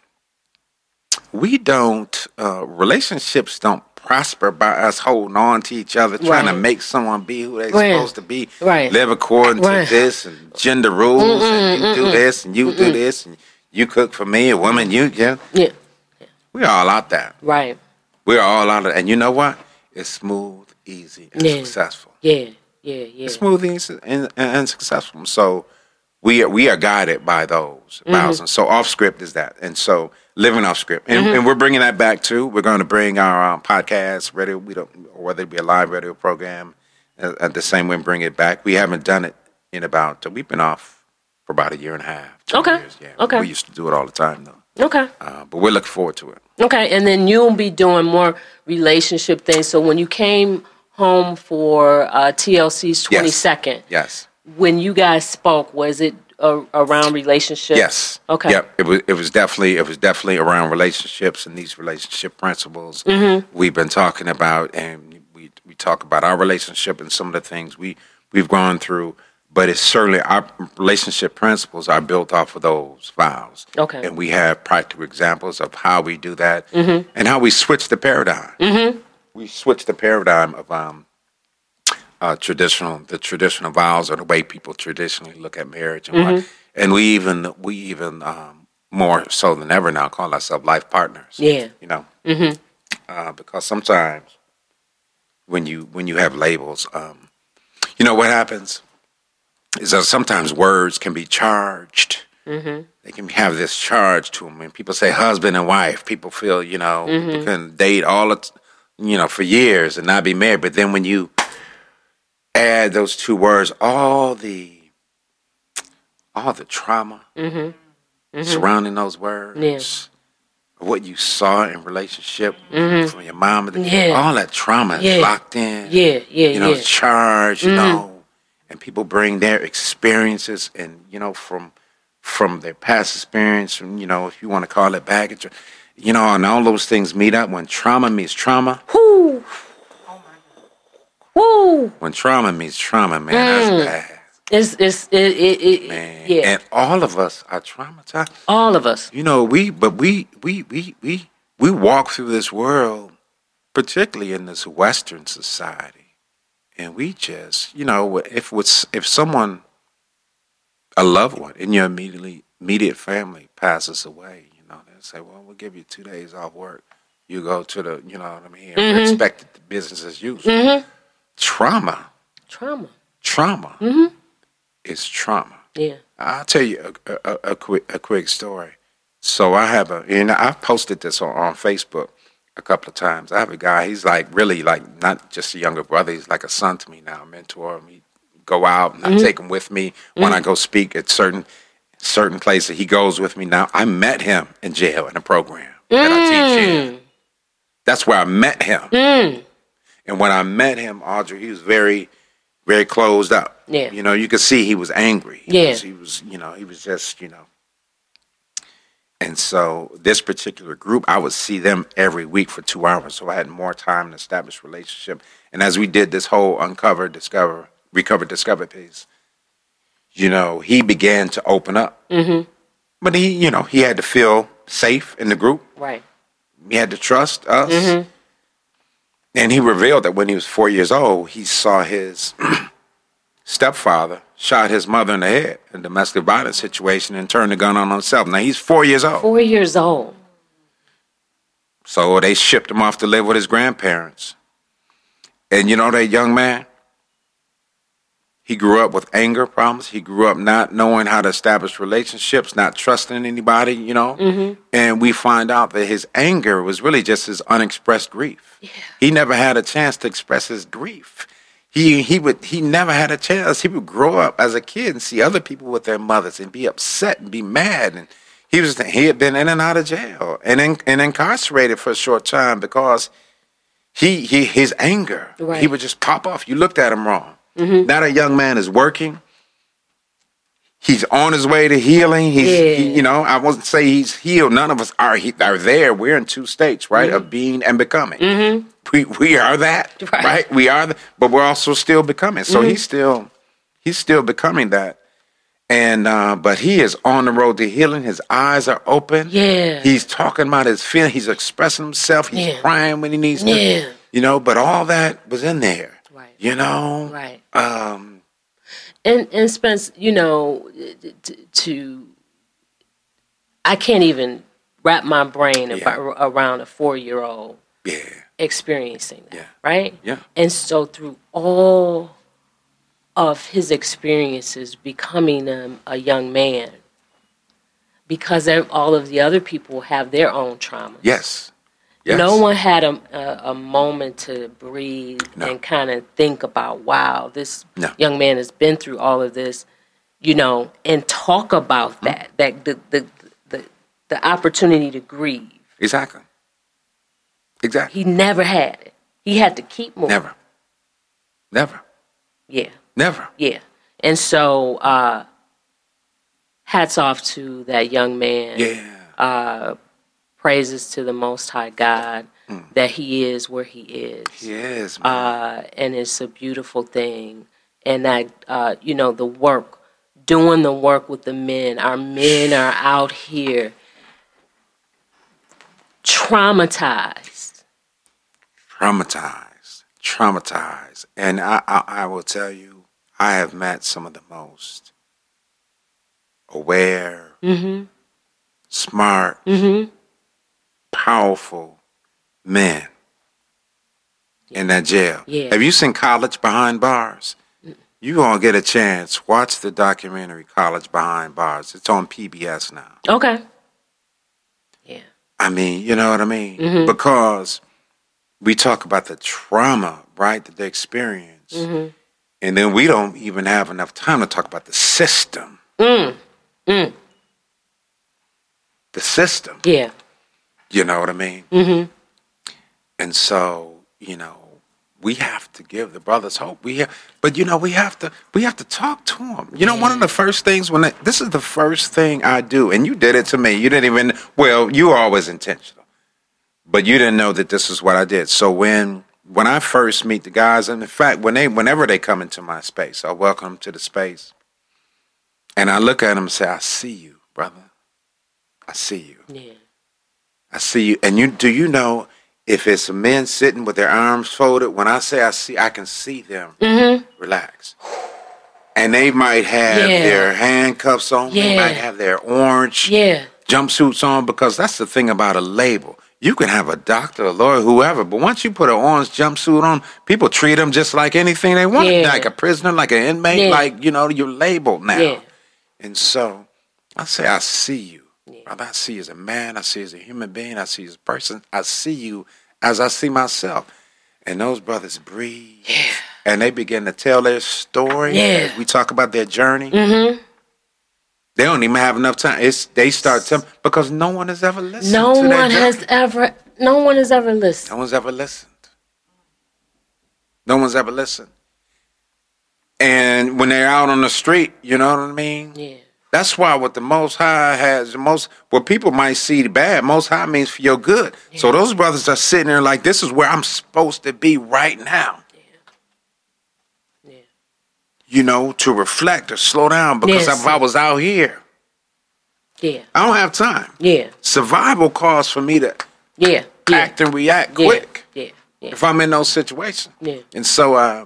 We don't. Uh, relationships don't prosper by us holding on to each other, trying to make someone be who they're Right. supposed to be, Right. live according Right. to this and gender rules, and you do this and you do this, and you cook for me, a woman, you yeah. Yeah. We all out there. Right. We're all out of, and you know what? It's smooth, easy, and Yeah. successful. Yeah. Yeah. Yeah. Smooth and, and, and successful. So we are, we are guided by those Mm-hmm. so off script is that. And so living off script. And, Mm-hmm. and we're bringing that back too. We're going to bring our um, podcast, radio, we don't, or whether it be a live radio program, uh, at the same way, and bring it back. We haven't done it in about, we've been off for about a year and a half. Okay. Years, yeah. Okay. We used to do it all the time though. Okay. Uh, but we're looking forward to it. Okay, and then you'll be doing more relationship things. So when you came home for uh, TLC's 22nd, Yes. when you guys spoke, was it uh, around relationships? Yes. Okay. Yep. It was. It was definitely. It was definitely around relationships and these relationship principles Mm-hmm. we've been talking about, and we we talk about our relationship and some of the things we we've gone through. But it's certainly our relationship principles are built off of those vows. Okay. And we have practical examples of how we do that and how we switch the paradigm. Mm-hmm. We switch the paradigm of um, uh, traditional the traditional vows or the way people traditionally look at marriage and what and we even we even um, more so than ever now call ourselves life partners Yeah. you know? Uh, because sometimes when you when you have labels um, you know what happens is that sometimes words can be charged. They can have this charge to them when people say husband and wife people feel you know people can date all the you know for years and not be married but then when you add those two words, all the all the trauma mm-hmm. Mm-hmm. surrounding those words, what you saw in relationship mm-hmm. from your mom, and Yeah. all that trauma is Yeah. locked in. Yeah, yeah, you know, yeah. charged. You know, and people bring their experiences and you know from from their past experience, from you know, if you want to call it baggage, you know, and all those things meet up when trauma meets trauma. Whoo. Woo. When trauma meets trauma, man, that's mm. bad. It's, it's, it, it, it, man. yeah. And all of us are traumatized. All of us. You know, we but we we we we we walk through this world, particularly in this Western society, and we just, you know, if with if someone, a loved one in your immediately immediate family passes away, they say, well, we'll give you two days off work. You go to the, you know what I mean, and expect it to business as usual. Mm-hmm. Trauma, Trauma. trauma, mm-hmm. is trauma. Yeah. I'll tell you a, a, a quick a quick story. So I have a, and I've posted this on, on Facebook a couple of times. I have a guy. He's like really like not just a younger brother. He's like a son to me now. Mentor. He go out and I mm-hmm. take him with me when I go speak at certain certain places. He goes with me now. I met him in jail in a program that I teach in. Mm. That's where I met him. Mm. And when I met him, Audra, he was very, very closed up. Yeah. You know, you could see he was angry. He Yeah. Was, he was, you know, he was just, you know. And so this particular group, I would see them every week for two hours. So I had more time to establish relationship. And as we did this whole uncover, discover, recover, discover piece, you know, he began to open up. Mm-hmm. But he, you know, he had to feel safe in the group. Right. He had to trust us. And he revealed that when he was four years old, he saw his stepfather shot his mother in the head in a domestic violence situation and turned the gun on himself. Now he's four years old. Four years old. So they shipped him off to live with his grandparents. And you know that young man? He grew up with anger problems. He grew up not knowing how to establish relationships, not trusting anybody, you know? Mm-hmm. And we find out that his anger was really just his unexpressed grief. Yeah. He never had a chance to express his grief. He he would he never had a chance. He would grow up as a kid and see other people with their mothers and be upset and be mad and he was he had been in and out of jail and in, and incarcerated for a short time because he he his anger he would just pop off. You looked at him wrong. Now that young man is working. He's on his way to healing. He's, Yeah. he, you know, I won't say he's healed. None of us are he, are there. We're in two states, right, of mm-hmm. being and becoming. Mm-hmm. We we are that, Right. right? We are, the, but we're also still becoming. So he's still he's still becoming that. And uh, but he is on the road to healing. His eyes are open. Yeah. He's talking about his feeling. He's expressing himself. He's Yeah. crying when he needs to. Yeah. You know, but all that was in there. You know. Right. Um. And and Spence, you know, to, to I can't even wrap my brain Yeah. about, around a four year old Yeah. experiencing that, Yeah. right? Yeah. And so through all of his experiences becoming um, a young man, because all of the other people have their own trauma. Yes. Yes. No one had a, a, a moment to breathe No. and kind of think about, wow, this No. young man has been through all of this, you know, and talk about Mm-hmm. that, that the, the, the, the opportunity to grieve. Exactly. Exactly. He never had it. He had to keep moving. Never. Never. Yeah, Never. yeah. And so, uh, hats off to that young man. Yeah. Praises to the Most High God Hmm. that he is where he is. Yes. man. uh, and it's a beautiful thing. And that uh, you know the work, doing the work with the men. Our men are out here traumatized. traumatized, traumatized, and I, I, I will tell you, I have met some of the most aware, Mm-hmm. smart, Mm-hmm. Powerful men in that jail. Yeah. Have you seen College Behind Bars? You gonna get a chance. Watch the documentary College Behind Bars. It's on PBS now. Okay. Yeah. I mean, you know what I mean? Mm-hmm. Because we talk about the trauma, right, that they experience. Mm-hmm. And then we don't even have enough time to talk about the system. Mm. Mm. The system, Yeah. You know what I mean? Mm-hmm. And so, you know, we have to give the brothers hope. We have, but you know, we have to we have to talk to them. You know, one of the first things when I, this is the first thing I do, and you did it to me. You didn't even well, you were always intentional, but you didn't know that this is what I did. So when when I first meet the guys, and in fact, when they whenever they come into my space, I welcome them to the space, and I look at them and say, "I see you, brother. I see you." Yeah. I see you. And you do you know if it's men sitting with their arms folded, when I say I see, I can see them relax. And they might have Mm-hmm. Yeah. their handcuffs on. They might have their orange Yeah. jumpsuits on because that's the thing about a label. You can have a doctor, a lawyer, whoever, but once you put an orange jumpsuit on, people treat them just like anything they want, Yeah. like a prisoner, like an inmate, Yeah. like you know, you're labeled now. Yeah. And so I say, I see you. Brother, I see you as a man. I see you as a human being. I see you as a person. I see you as I see myself. And those brothers breathe. And they begin to tell their story. Yeah. We talk about their journey. Mm-hmm. They don't even have enough time. It's they start telling because no one has ever listened. No to one has ever. No one has ever listened. No one's ever listened. No one's ever listened. And when they're out on the street, you know what I mean? Yeah. That's why what the Most High has, the most what people might see the bad, Most High means for your good. So those brothers are sitting there like, this is where I'm supposed to be right now. Yeah. You know, to reflect or slow down because Yes. if I was out here, Yeah. I don't have time. Yeah. Survival calls for me to Yeah. Yeah. act and react Yeah. quick Yeah. Yeah. if I'm in those situations. Yeah. And so, uh,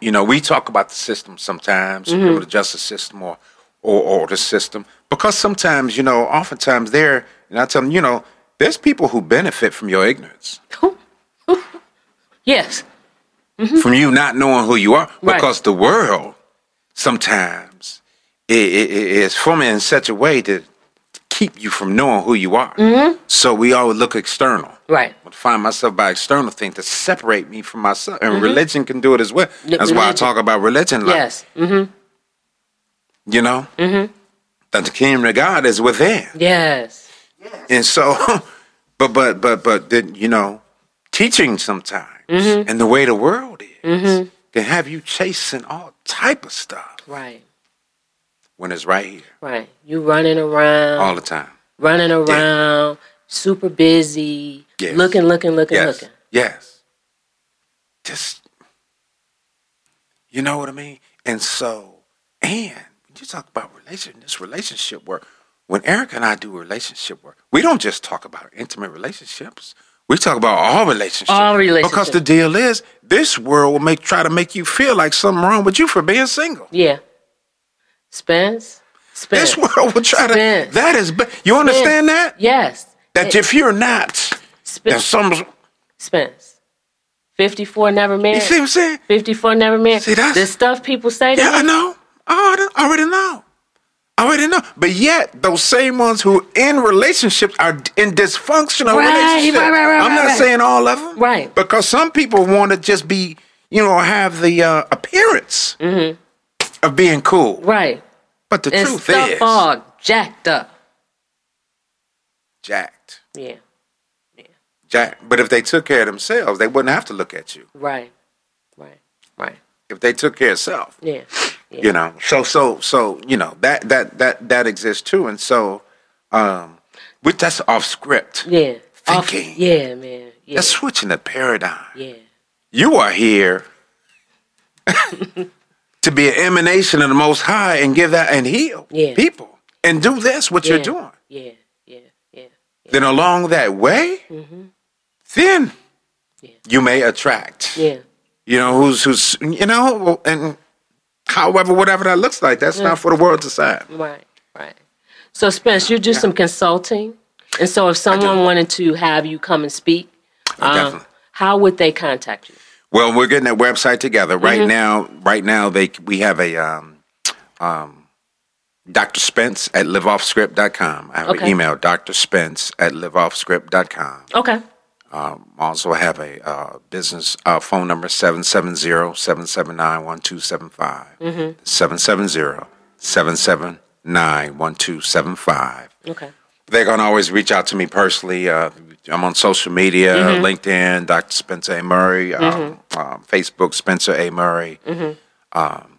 you know, we talk about the system sometimes, Mm-hmm. the justice system or, or, or the system, because sometimes, you know, oftentimes they're, and I tell them, you know, there's people who benefit from your ignorance, Yes. Mm-hmm. from you not knowing who you are, Right. because the world sometimes i i- i- is forming in such a way to keep you from knowing who you are. Mm-hmm. So we always look external. Right. I find myself by external things to separate me from myself, and mm-hmm. religion can do it as well. That's why I talk about religion. Like, Yes. Mm-hmm. Mm-hmm. You know, mm-hmm. that the kingdom of God is within. Yes. And so, but but but but then you know, teaching sometimes Mm-hmm. and the way the world is can have you chasing all type of stuff Right. when it's right here Right. You running around. all the time. running around, super busy, Yes. looking, looking, looking, Yes, looking. yes. Just you know what I mean. And so, and when you talk about relation, this relationship work. When Eric and I do relationship work, we don't just talk about intimate relationships. We talk about all relationships. All relationships. Because the deal is, this world will make try to make you feel like something wrong with you for being single. Yeah. Spence. Spence. This world will try to. That is. You understand that? Yes. That if you're not, Spence. some. Spence. 54 never married. You see what I'm saying? 54 never married. See, that's- the stuff people say to Yeah, I know. I already, I already know. I already know. But yet, those same ones who in relationships are in dysfunctional Right, relationships. right, right, right, I'm not right. saying all of them. Right. Because some people want to just be, you know, have the uh, appearance of being cool. Mm-hmm. Right. But the And truth stuff is, all jacked up. jacked. Yeah. yeah. Jacked. But if they took care of themselves, they wouldn't have to look at you. Right. Right. Right. If they took care of self. Yeah. Yeah. you know so so so you know that that that that exists too and so um with that's off script Yeah. Off- Thinking. yeah, man. Yeah. that's switching the paradigm yeah. you are here to be an emanation of the most high and give that and heal Yeah. people and do this what Yeah. you're doing Yeah. Yeah. Yeah. then along that way then Yeah. you may attract Yeah. you know who's who's you know and however whatever that looks like that's not for the world to decide Right, right. So, Spence, you do some consulting, and so if someone wanted to have you come and speak, Oh, um, how would they contact you? Well, we're getting that website together right Mm-hmm. now. Right now, they we have a um, um, Dr. Spence at liveoffscript.com. I have Okay. an email, Dr. Spence at liveoffscript.com. Okay. Um, also have a uh, business uh, phone number 770-779-1275. Mm-hmm. 770-779-1275. Okay. They can always reach out to me personally. Uh, I'm on social media, Mm-hmm. LinkedIn, Dr. Spencer A. Murray, um, um, Facebook, Spencer A. Murray. Mm-hmm. Um,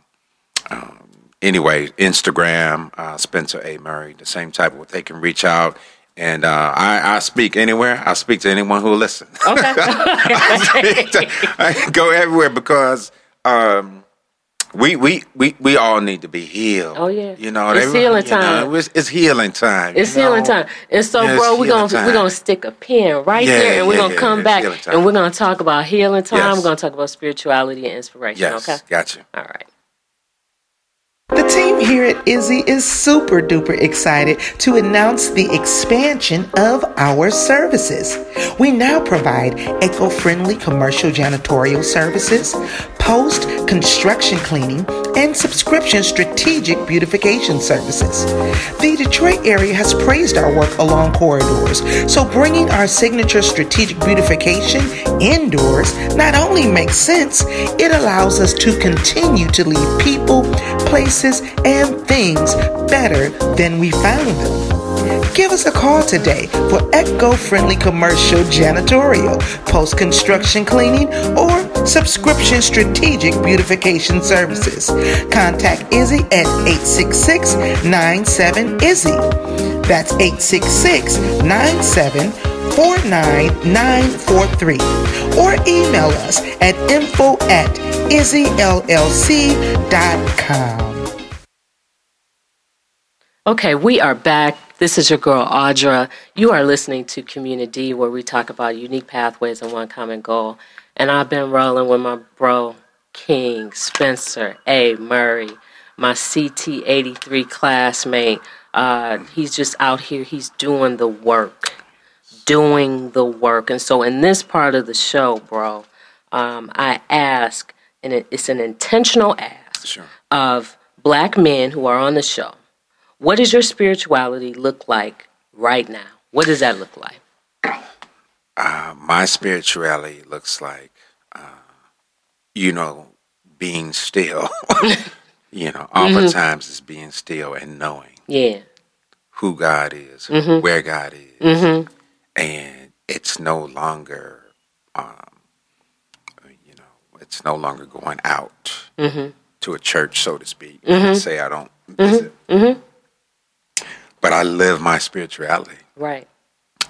um, anyway, Instagram, uh, Spencer A. Murray, the same type of they can reach out. And uh, I, I speak anywhere. I speak to anyone who will listen. Okay. I go everywhere because um, we, we we we all need to be healed. Oh, yeah. you know It's healing you know, time. it's, it's healing time. It's healing know? time. And so, Yeah, bro, we're gonna time. we're gonna stick a pin right Yeah, there, and we're gonna come back, and we're gonna talk about healing time. Yes. We're gonna talk about spirituality and inspiration. Yes, Okay. gotcha. All right. The team here at Izzy is super duper excited to announce the expansion of our services. We now provide eco friendly commercial janitorial services, post construction cleaning, and subscription strategic beautification services. The Detroit area has praised our work along corridors, so bringing our signature strategic beautification indoors not only makes sense, it allows us to continue to leave people, places, and things better than we found them. Give us a call today for eco friendly commercial janitorial, post construction cleaning, or subscription strategic beautification services. Contact Izzy at 866 97 Izzy. That's 866 97 49943. Or email us at info at izzyllc.com. Okay, we are back. This is your girl Audra. You are listening to Community, where we talk about unique pathways and one common goal. And I've been rolling with my bro King Spencer A. Murray, my CT83 classmate. Uh, he's just out here. He's doing the work, doing the work. And so in this part of the show, bro, um, I ask, and it, it's an intentional ask Sure. of black men who are on the show. What does your spirituality look like right now? What does that look like? Uh, my spirituality looks like, uh, you know, being still. you know, oftentimes mm-hmm. it's being still and knowing Yeah. who God is, mm-hmm. where God is, mm-hmm. and it's no longer, um, you know, it's no longer going out to a church, so to speak. and Say I don't visit, but I live my spirituality. Right.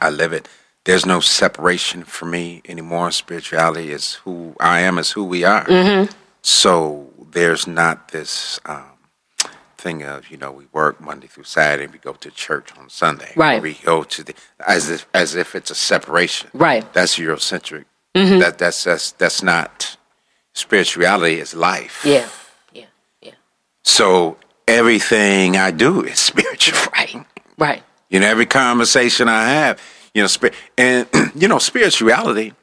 I live it. There's no separation for me anymore. Spirituality is who I am, is who we are. So there's not this um, thing of you know we work Monday through Saturday, we go to church on Sunday, Right. We go to the as if as if it's a separation, Right. That's Eurocentric. That that's that's that's not spirituality. Is life. Yeah. Yeah. Yeah. So everything I do is spiritual. Right. Right. You know, every conversation I have, you know, and you know, spirituality.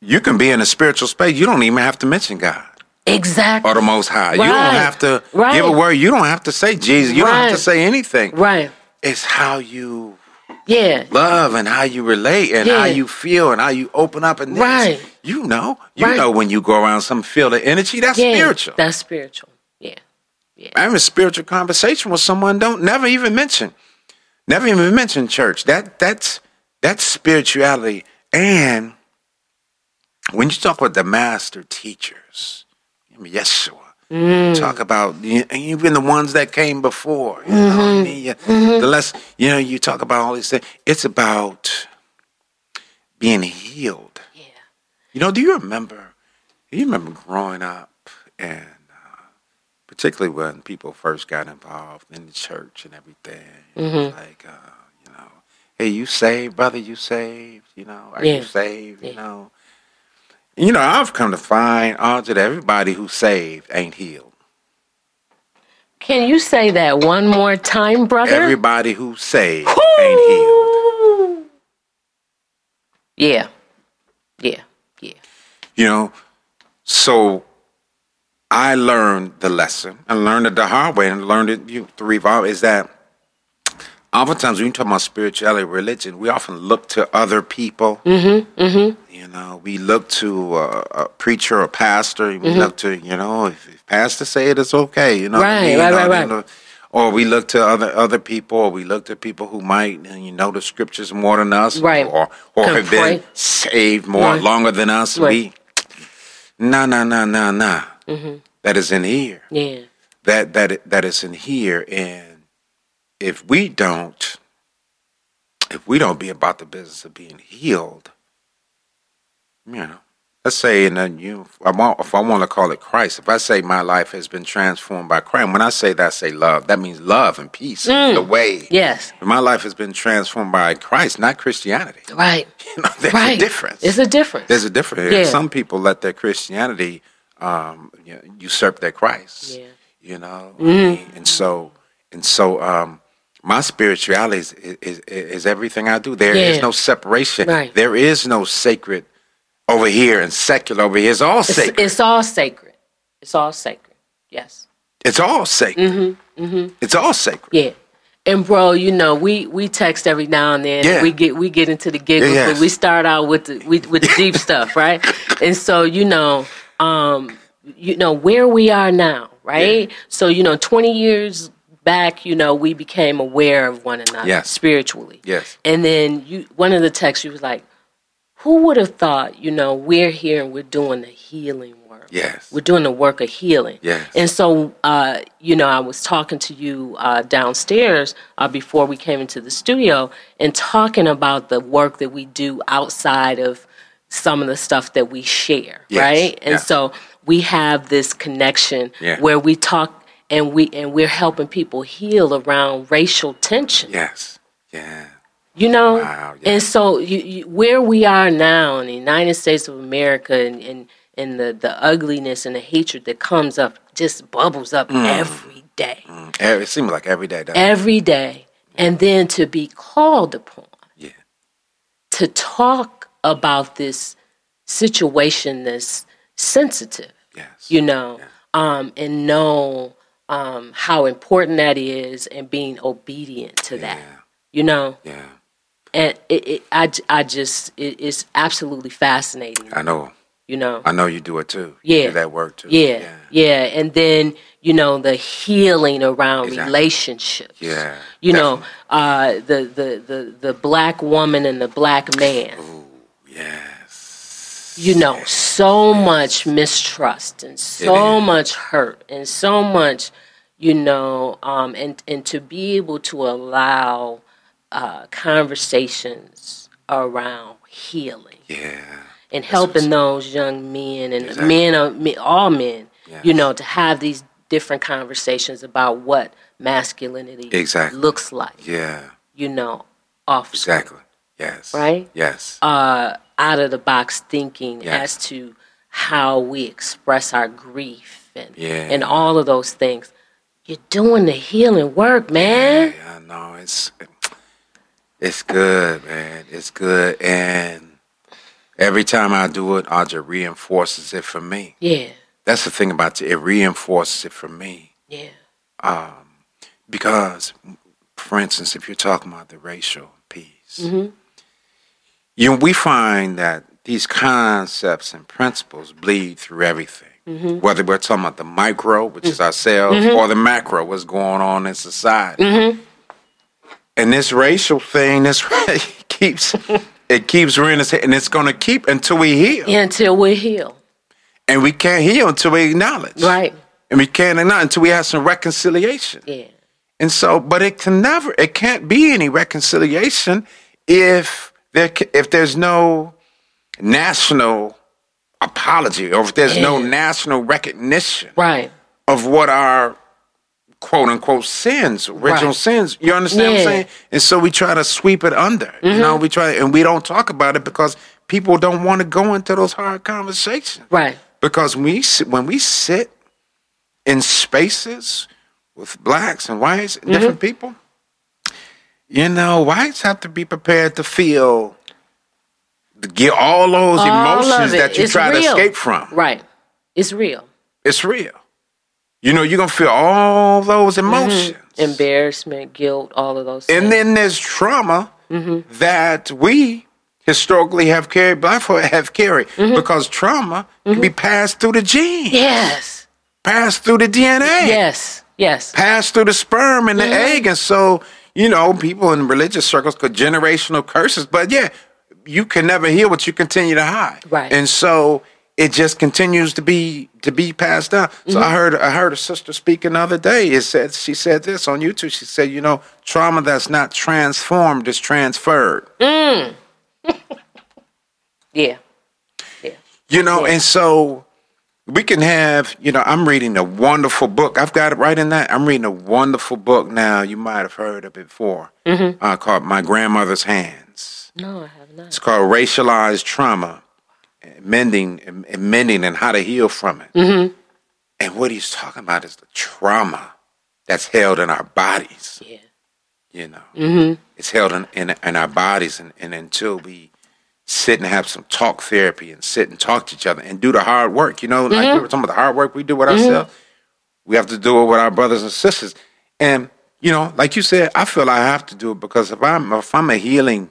You can be in a spiritual space. You don't even have to mention God Exactly. or the Most High. You don't have to Right. give a word. You don't have to say Jesus. You don't have to say anything. Right. It's how you Yeah. love and how you relate and how you feel and how you open up and this. Right. You know, you Right. know when you go around some feel the energy. That's Yeah. spiritual. That's spiritual. Yeah. having a spiritual conversation with someone don't never even mention never even mention church. That that's that's spirituality. And when you talk about the master teachers I mean, Yeshua mm. talk about even the ones that came before you know, I mm-hmm. mean, you- mm-hmm. the less you know you talk about all these things it's about being healed. Yeah. you know do you remember Do you remember growing up and particularly when people first got involved in the church and everything was like uh, you know hey you saved brother you saved you know are Yeah. you saved you know you know i've come to find Audra, that everybody who's saved ain't healed Can you say that one more time, brother? everybody who's saved ain't healed Yeah. Yeah. Yeah. You know, so I learned the lesson. and learned it the hard way and learned it you, through evolve is that oftentimes when you talk about spirituality, religion, we often look to other people. Mm-hmm, mm-hmm. You know, we look to a, a preacher or pastor. We look to, you know, if, if pastor say it, it's okay. You know, I Right, mean? right, You right, know, right. you know, or we look to other other people, or we look to people who might, you know, the scriptures more than us, Right. or or have been saved more Right. longer than us. Right. We nah, nah, nah, nah, nah. That is in here. Yeah. That that that is in here, and if we don't, if we don't be about the business of being healed, you know, let's say, and then you, I want, if I want to call it Christ, if I say my life has been transformed by Christ, when I say that, I say love. That means love and peace. The mm. way. Yes. My life has been transformed by Christ, not Christianity. Right. You know, there's right. a difference. It's a difference. There's a difference. Yeah. Some people let their Christianity um, you know, usurp their Christ. Yeah. Mm-hmm. You know, I mean, and so and so um, my spirituality is, is is everything I do. There is Yeah. no separation. Right. There is no sacred over here and secular over here. It's all It's, sacred. it's all sacred. It's all sacred. Yes. It's all sacred. Mm-hmm. Mm-hmm. It's all sacred. Yeah. And bro, you know, we we text every now and then. Yeah. We get we get into the giggles, yes. but we start out with the we, with the deep stuff, right? And so, you know, um, you know where we are now, right? So, you know, 20 years back, you know, we became aware of one another Yes. spiritually. Yes. And then you one of the texts you was like, who would have thought, you know, we're here and we're doing the healing work. Yes. We're doing the work of healing. Yes. And so, uh, you know, I was talking to you uh, downstairs uh, before we came into the studio and talking about the work that we do outside of some of the stuff that we share, Yes. right? And Yeah. so we have this connection Yeah. where we talk and we and we're helping people heal around racial tension. Yes. Yeah. You know, Wow, yeah. and so you, you, where we are now in the United States of America, and, and and the the ugliness and the hatred that comes up just bubbles up Mm. every day, Every- It seems like every day. doesn't it? every day, and then to be called upon Yeah. to talk about this situation that's sensitive Yes. you know, um, and know um, how important that is and being obedient to that, you know. Yeah. And it, it I, I just, it, it's absolutely fascinating, I know. you know. I know you do it too. Yeah. That work too. Yeah, yeah, and then you know the healing around Exactly. relationships. Yeah, you know uh, the, the the the black woman and the black man. Yes. you know, so much mistrust and so much hurt and so much, you know, um, and and to be able to allow uh, conversations around healing Yeah. and helping those young men and Exactly. men, uh, me- all men, you know, to have these different conversations about what masculinity Exactly. looks like, Yeah. you know, off Exactly. Yes. Right? Yes. uh, out of the box thinking Yes. as to how we express our grief and Yeah. and all of those things. You're doing the healing work, man. Yeah, I know it's it's good, man. It's good, and every time I do it, Audra reinforces it for me. Yeah, That's the thing about it; it reinforces it for me yeah, Um, because, for instance, if you're talking about the racial piece, Mm-hmm. You know, we find that these concepts and principles bleed through everything. Mm-hmm. Whether we're talking about the micro, which is ourselves, or the macro, what's going on in society. Mm-hmm. And this racial thing, this keeps it keeps rearing its head, and it's going to keep until we heal. until we heal. And we can't heal until we acknowledge. Right. And we can't acknowledge until we have some reconciliation. Yeah. And so, but it can never, it can't be any reconciliation if there, if there's no national apology or if there's no national recognition Right. of what our quote unquote sins, original Right. sins. You understand Yeah. Mm-hmm. I'm saying? And so we try to sweep it under. You know, we try and we don't talk about it because people don't want to go into those hard conversations. Right. Because we when we sit in spaces with blacks and whites and Mm-hmm. different people, you know, whites have to be prepared to feel to get all those All emotions that you It's try to escape from. Right. It's real. It's real. You know, you're gonna feel all those mm-hmm. emotions. Embarrassment, guilt, all of those things. And then there's trauma mm-hmm. that we historically have carried, black folk have carried, mm-hmm. because trauma can be passed through the genes. yes. passed through the DNA, Yes. Yes. passed through the sperm and the egg. And so, you know, people in religious circles call generational curses. But yeah, you can never heal what you continue to hide. Right. And so it just continues to be to be passed down. So mm-hmm. I heard I heard a sister speaking the other day. It said she said this on YouTube. She said, you know, trauma that's not transformed is transferred. Mm. Yeah. You know, and so we can have, you know, I'm reading a wonderful book. I've got it right in that. I'm reading a wonderful book now. You might have heard of it before, mm-hmm. uh, called My Grandmother's Hands. No, I have not. It's called Racialized Trauma, Mending, and Mending and How to Heal from It. Mm-hmm. And what he's talking about is the trauma that's held in our bodies. Yeah. You know, mm-hmm. it's held in, in, in our bodies, and, and until we sit and have some talk therapy and sit and talk to each other and do the hard work, you know, like mm-hmm. we were talking about the hard work we do with mm-hmm. ourselves, we have to do it with our brothers and sisters. And you know, like you said, I feel I have to do it because if I'm if I'm a healing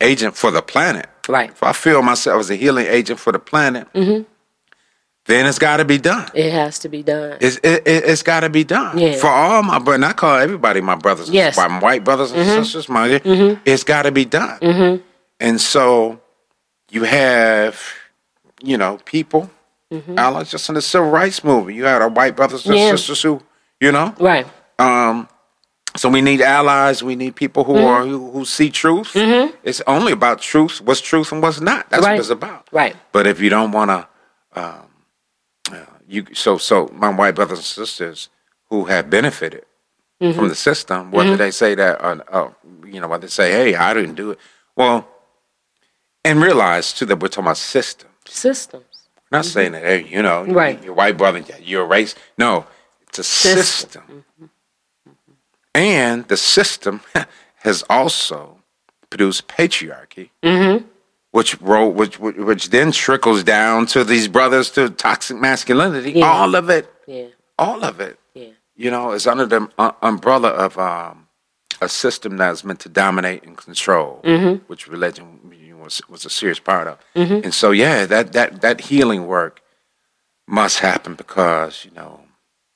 agent for the planet, Right. if I feel myself as a healing agent for the planet, mm-hmm. then it's got to be done. It has to be done. It's it, it, it's got to be done Yeah. for all my brothers. I call everybody my brothers. Yes. my white brothers and sisters. My it's got to be done. And so you have, you know, people. I like just in the civil rights movement, you had our white brothers and Yeah. sisters who, you know, right. um, so we need allies. We need people who are who, who see truth. It's only about truth. What's truth and what's not. That's Right. what it's about. Right. But if you don't want to, um, uh, you so so my white brothers and sisters who have benefited from the system, whether they say that, uh, uh, you know, whether they say, "Hey, I didn't do it," well, and realize too that we're talking about system. Systems. We're not saying that, hey, you know, Right. your white brother, you're a race. No, it's a system. System. And the system has also produced patriarchy, which, ro- which which which then trickles down to these brothers to toxic masculinity. Yeah. All of it, Yeah. all of it, Yeah. you know, is under the uh, umbrella of um, a system that's meant to dominate and control, which religion was was a serious part of. Mm-hmm. And so, yeah, that that that healing work must happen because you know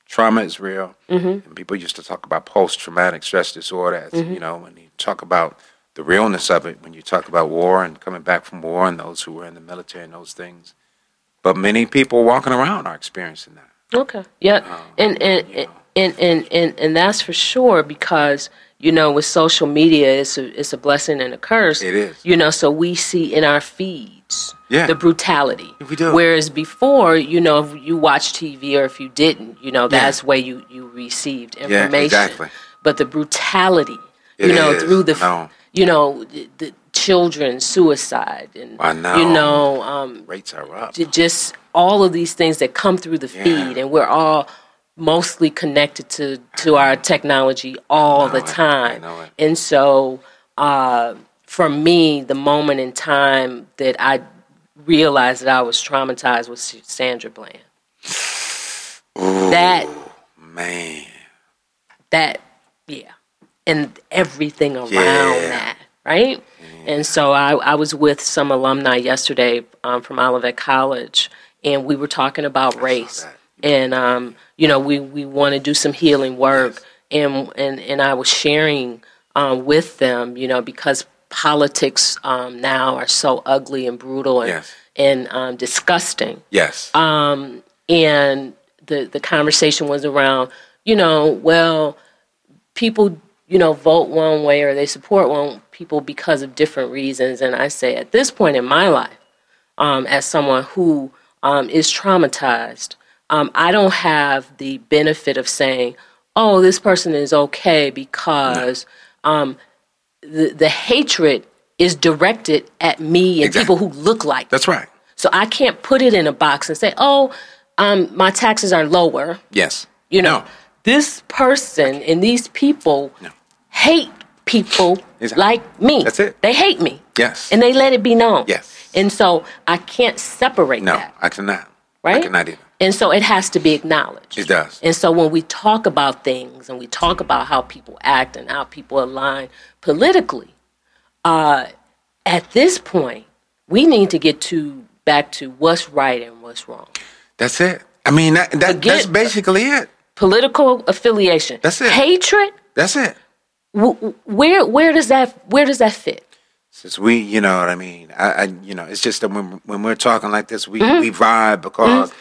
trauma is real, mm-hmm. and people used to talk about post traumatic stress disorder. As, mm-hmm. You know, when you talk about the realness of it, when you talk about war and coming back from war, and those who were in the military and those things. But many people walking around are experiencing that. Okay. Yeah. Um, and, and, and, and, and, and that's for sure because, you know, with social media, it's a, it's a blessing and a curse. It is. You know, so we see in our feeds Yeah. the brutality. We do. Whereas before, you know, if you watch TV or if you didn't, you know, that's where you, you received information. Yeah, exactly. But the brutality, It you know, is. through the, No. you know, the, the children suicide and, know. you know, um, Rates are up. j- just all of these things that come through the Yeah. feed and we're all mostly connected to to our technology all the it. Time. and so uh, for me the moment in time that i realized that i was traumatized was sandra bland. That Man. that yeah. And everything around Yeah. that right? And so I, I was with some alumni yesterday um, from olivet college and we were talking about race. and um, you know we, we want to do some healing work and, and and i was sharing um, with them you know because politics um, now are so ugly and brutal and, Yes. and um, disgusting Yes. um, and the the conversation was around, you know, well, people, you know, vote one way or they support one people because of different reasons. And I say, at this point in my life, um, as someone who um, is traumatized, um, I don't have the benefit of saying, oh, this person is okay because um, the the hatred is directed at me and Exactly. people who look like That's right. so I can't put it in a box and say, "Oh, um, my taxes are lower." Yes. You know, No. this person and these people No. hate people Exactly. like me. That's it. They hate me, Yes. and they let it be known. Yes. And so I can't separate no, that, I cannot. Right? I cannot either. And so it has to be acknowledged. It does. And so when we talk about things and we talk about how people act and how people align politically, uh, at this point, we need to get to back to what's right and what's wrong. That's it. I mean, that, that Forget- that's basically it. Political affiliation. That's it. Hatred. That's it. Where where does that where does that fit? Since we, you know what I mean. I, I you know, it's just that when when we're talking like this, we Mm-hmm. we vibe because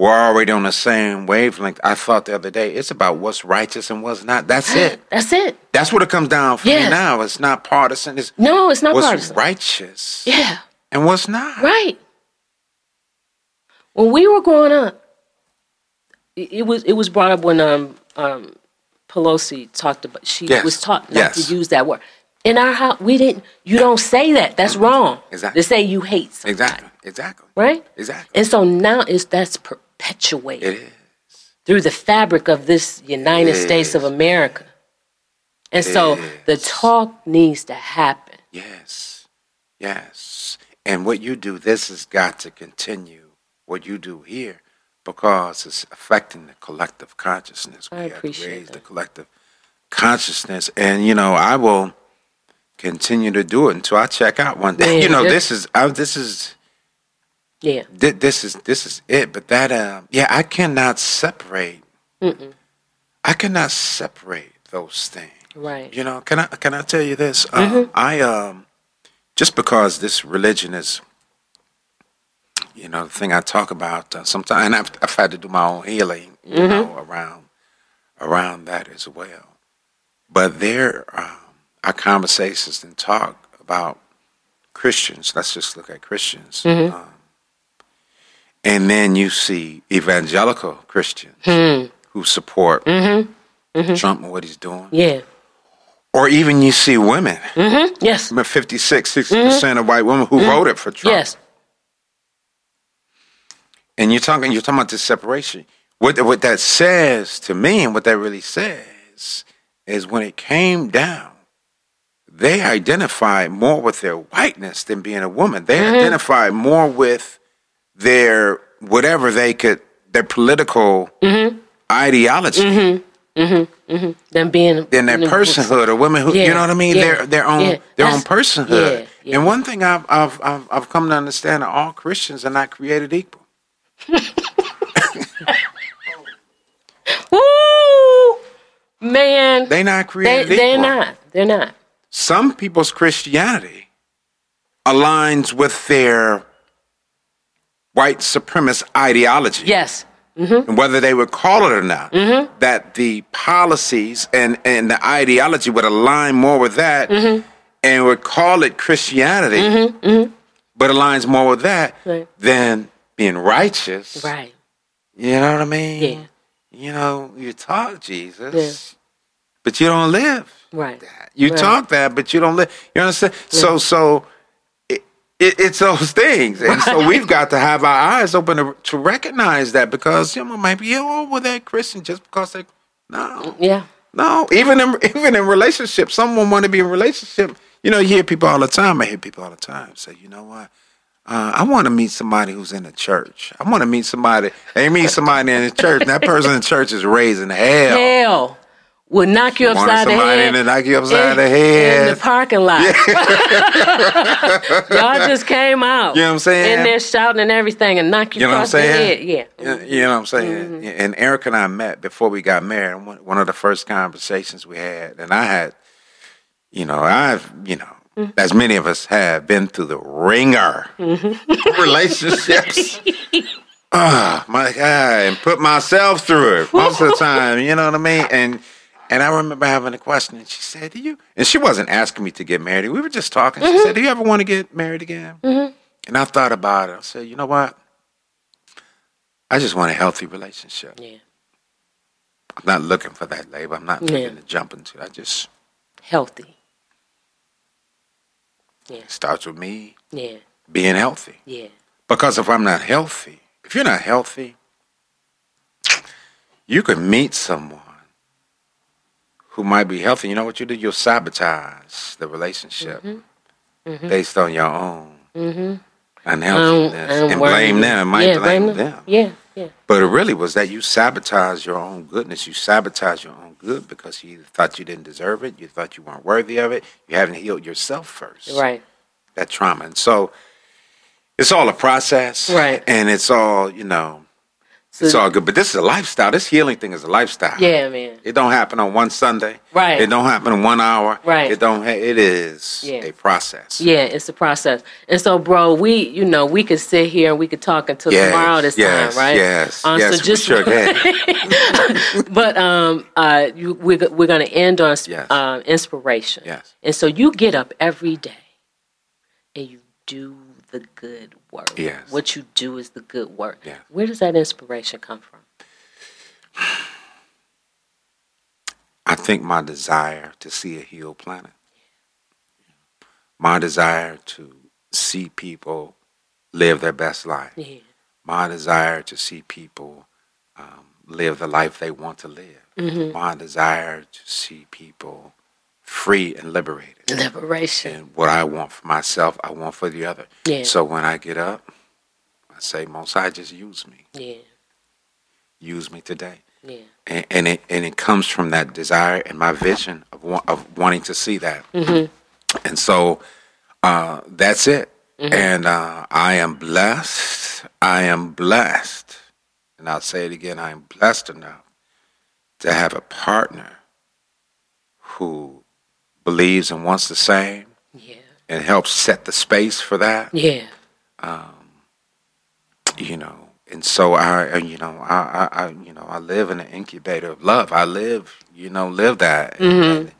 we're already on the same wavelength. I thought the other day, it's about what's righteous and what's not. That's it. That's it. That's what it comes down for Yes. me now. It's not partisan. It's No, it's not what's partisan. righteous Yeah. and what's not. Right. When we were growing up, it, was it was brought up when um um Pelosi talked about she Yes. was taught not Yes. to use that word. In our house, we didn't. You don't say that. That's wrong. Exactly. To say you hate somebody, Exactly. Exactly. right? Exactly. And so now is that's perpetuated through the fabric of this United It States of. America. And so the talk needs to happen. Yes. Yes. And what you do, this has got to continue. What you do here, because it's affecting the collective consciousness. I We have to appreciate raise that. the collective consciousness. And, you know, I will continue to do it until I check out one day. Yeah, you know, this is, I, this is, Yeah. thi- this is, this is it. But that, uh, yeah, I cannot separate. I cannot separate those things. Right. You know, can I can I tell you this? Uh, I um, just because this religion is, you know, the thing I talk about uh, sometimes, and I've, I've had to do my own healing, you know, around around that as well. But there um, are conversations and talk about Christians. Let's just look at Christians. Um, and then you see evangelical Christians hmm. who support mm-hmm. Mm-hmm. Trump and what he's doing Yeah. or even you see women, mm-hmm. Yes. 56, 60 percent of white women who voted for Trump. Yes. And you're talking, you're talking about this separation. What what that says to me, and what that really says, is when it came down, they identify more with their whiteness than being a woman. They identify more with their whatever they could their political mm-hmm. ideology mm-hmm. Mm-hmm. Them being than their personhood or women who you know what I mean. yeah, Their their own yeah. their own personhood. yeah, yeah. And one thing I've, I've I've I've come to understand that all Christians are not created equal. Woo! Man, They're not they, created they're equal. not. They're not. Some people's Christianity aligns with their white supremacist ideology. Yes. and whether they would call it or not, Mm-hmm. that the policies and, and the ideology would align more with that Mm-hmm. and would call it Christianity, but aligns more with that Right. than being righteous. Right. You know what I mean? Yeah. You know, you talk Jesus, Yeah. but you don't live. Right. You Right. talk that, but you don't live. You understand? So, so it, it, it's those things, and so we've got to have our eyes open to, to recognize that because someone might be oh well they're Christian just because they no Yeah. no even in even in relationships someone want to be in a relationship. You know, you hear people all the time. I hear people all the time say, you know what? Uh, I want to meet somebody who's in the church. I want to meet somebody. They meet somebody in the church. And that person in the church is raising hell. Hell will knock you upside the head. to knock you upside in, the head. in the parking lot. Y'all just came out. You know what I'm saying? In there shouting and everything and knock you, You know what I'm across the saying? head. Yeah. You you know what I'm saying? Mm-hmm. And Eric and I met before we got married. One of the first conversations we had, and I had, you know, I've, you know, Mm-hmm. as many of us have been through the wringer Mm-hmm. relationships. Ah, my God, and put myself through it most of the time. You know what I mean? And and I remember having a question, and she said, "Do you?" And she wasn't asking me to get married. We were just talking. Mm-hmm. She said, "Do you ever want to get married again?" And I thought about it. I said, "You know what? I just want a healthy relationship. Yeah. I'm not looking for that label. I'm not Yeah. looking to jump into it. I just Healthy. Yeah. starts with me Yeah. being healthy. Yeah. Because if I'm not healthy, if you're not healthy, you could meet someone who might be healthy. You know what you do? You'll sabotage the relationship Mm-hmm. based on your own Um, unhealthiness and blame them. Might yeah, blame them. Yeah. Yeah. But it really was that you sabotage your own goodness. You sabotage your own good because you thought you didn't deserve it. You thought you weren't worthy of it. You haven't healed yourself first. Right. That trauma. And so it's all a process. Right. And it's all, you know, it's all good. But this is a lifestyle. This healing thing is a lifestyle. Yeah, man. It don't happen on one Sunday. Right. It don't happen in one hour. Right. It don't. Ha- it is Yeah. a process. Yeah, it's a process. And so, bro, we, you know, we could sit here and we could talk until Yes, tomorrow this yes, time, right? Yes. Um, yes. so just, sure can. but um, uh, you, we're we're gonna end on Yes. um, inspiration. Yes. And so you get up every day, and you do the good work. Yes. What you do is the good work. Yes. Where does that inspiration come from? I think my desire to see a healed planet, my desire to see people live their best life, Yeah. my desire to see people um, live the life they want to live, Mm-hmm. my desire to see people free and liberated. Liberation. And what I want for myself, I want for the other. Yeah. So when I get up, I say, Most High, just use me. Yeah. Use me today. Yeah. and, and it and it comes from that desire and my vision of wa- of wanting to see that, Mm-hmm. and so uh, that's it. And uh, I am blessed. I am blessed, and I'll say it again. I am blessed enough to have a partner who believes and wants the same, Yeah. and helps set the space for that. Yeah. you know and so i you know I, I i you know i live in an incubator of love i live you know live that and,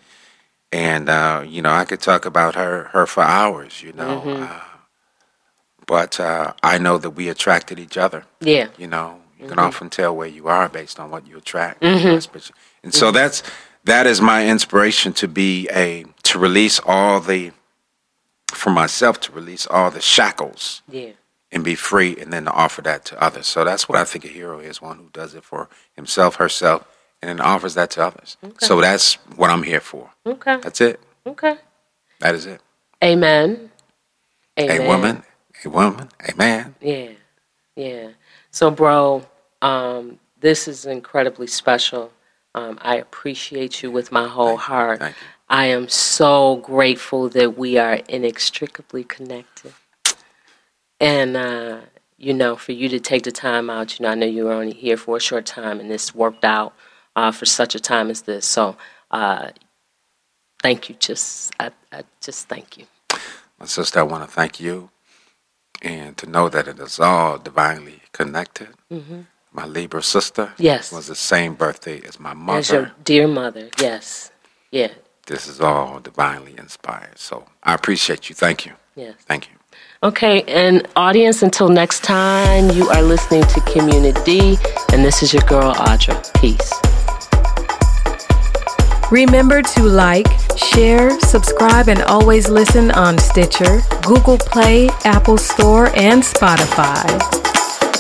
and uh you know i could talk about her her for hours you know uh, but uh i know that we attracted each other Yeah. you know you can often tell where you are based on what you attract Especially- and so that's that is my inspiration to be a to release all the for myself to release all the shackles Yeah. and be free and then to offer that to others. So that's what I think a hero is one who does it for himself, herself, and then offers that to others. So that's what I'm here for. Okay. That's it. Okay. That is it. Amen. Amen. A woman, a woman, a man. Yeah, yeah. So, bro, um, this is incredibly special. Um, I appreciate you with my whole Thank you. heart. Thank you. I am so grateful that we are inextricably connected. And, uh, you know, for you to take the time out, you know, I know you were only here for a short time and this worked out uh, for such a time as this. So, uh, thank you. Just, I, I just thank you. My sister, I want to thank you and to know that it is all divinely connected. My Libra sister. Yes. was the same birthday as my mother. As your dear mother, yes. Yeah, this is all divinely inspired. So I appreciate you. Thank you. yes. Thank you. Okay, and audience, until next time, you are listening to Community, and this is your girl, Audra. Peace. Remember to like, share, subscribe, and always listen on Stitcher, Google Play, Apple Store, and Spotify.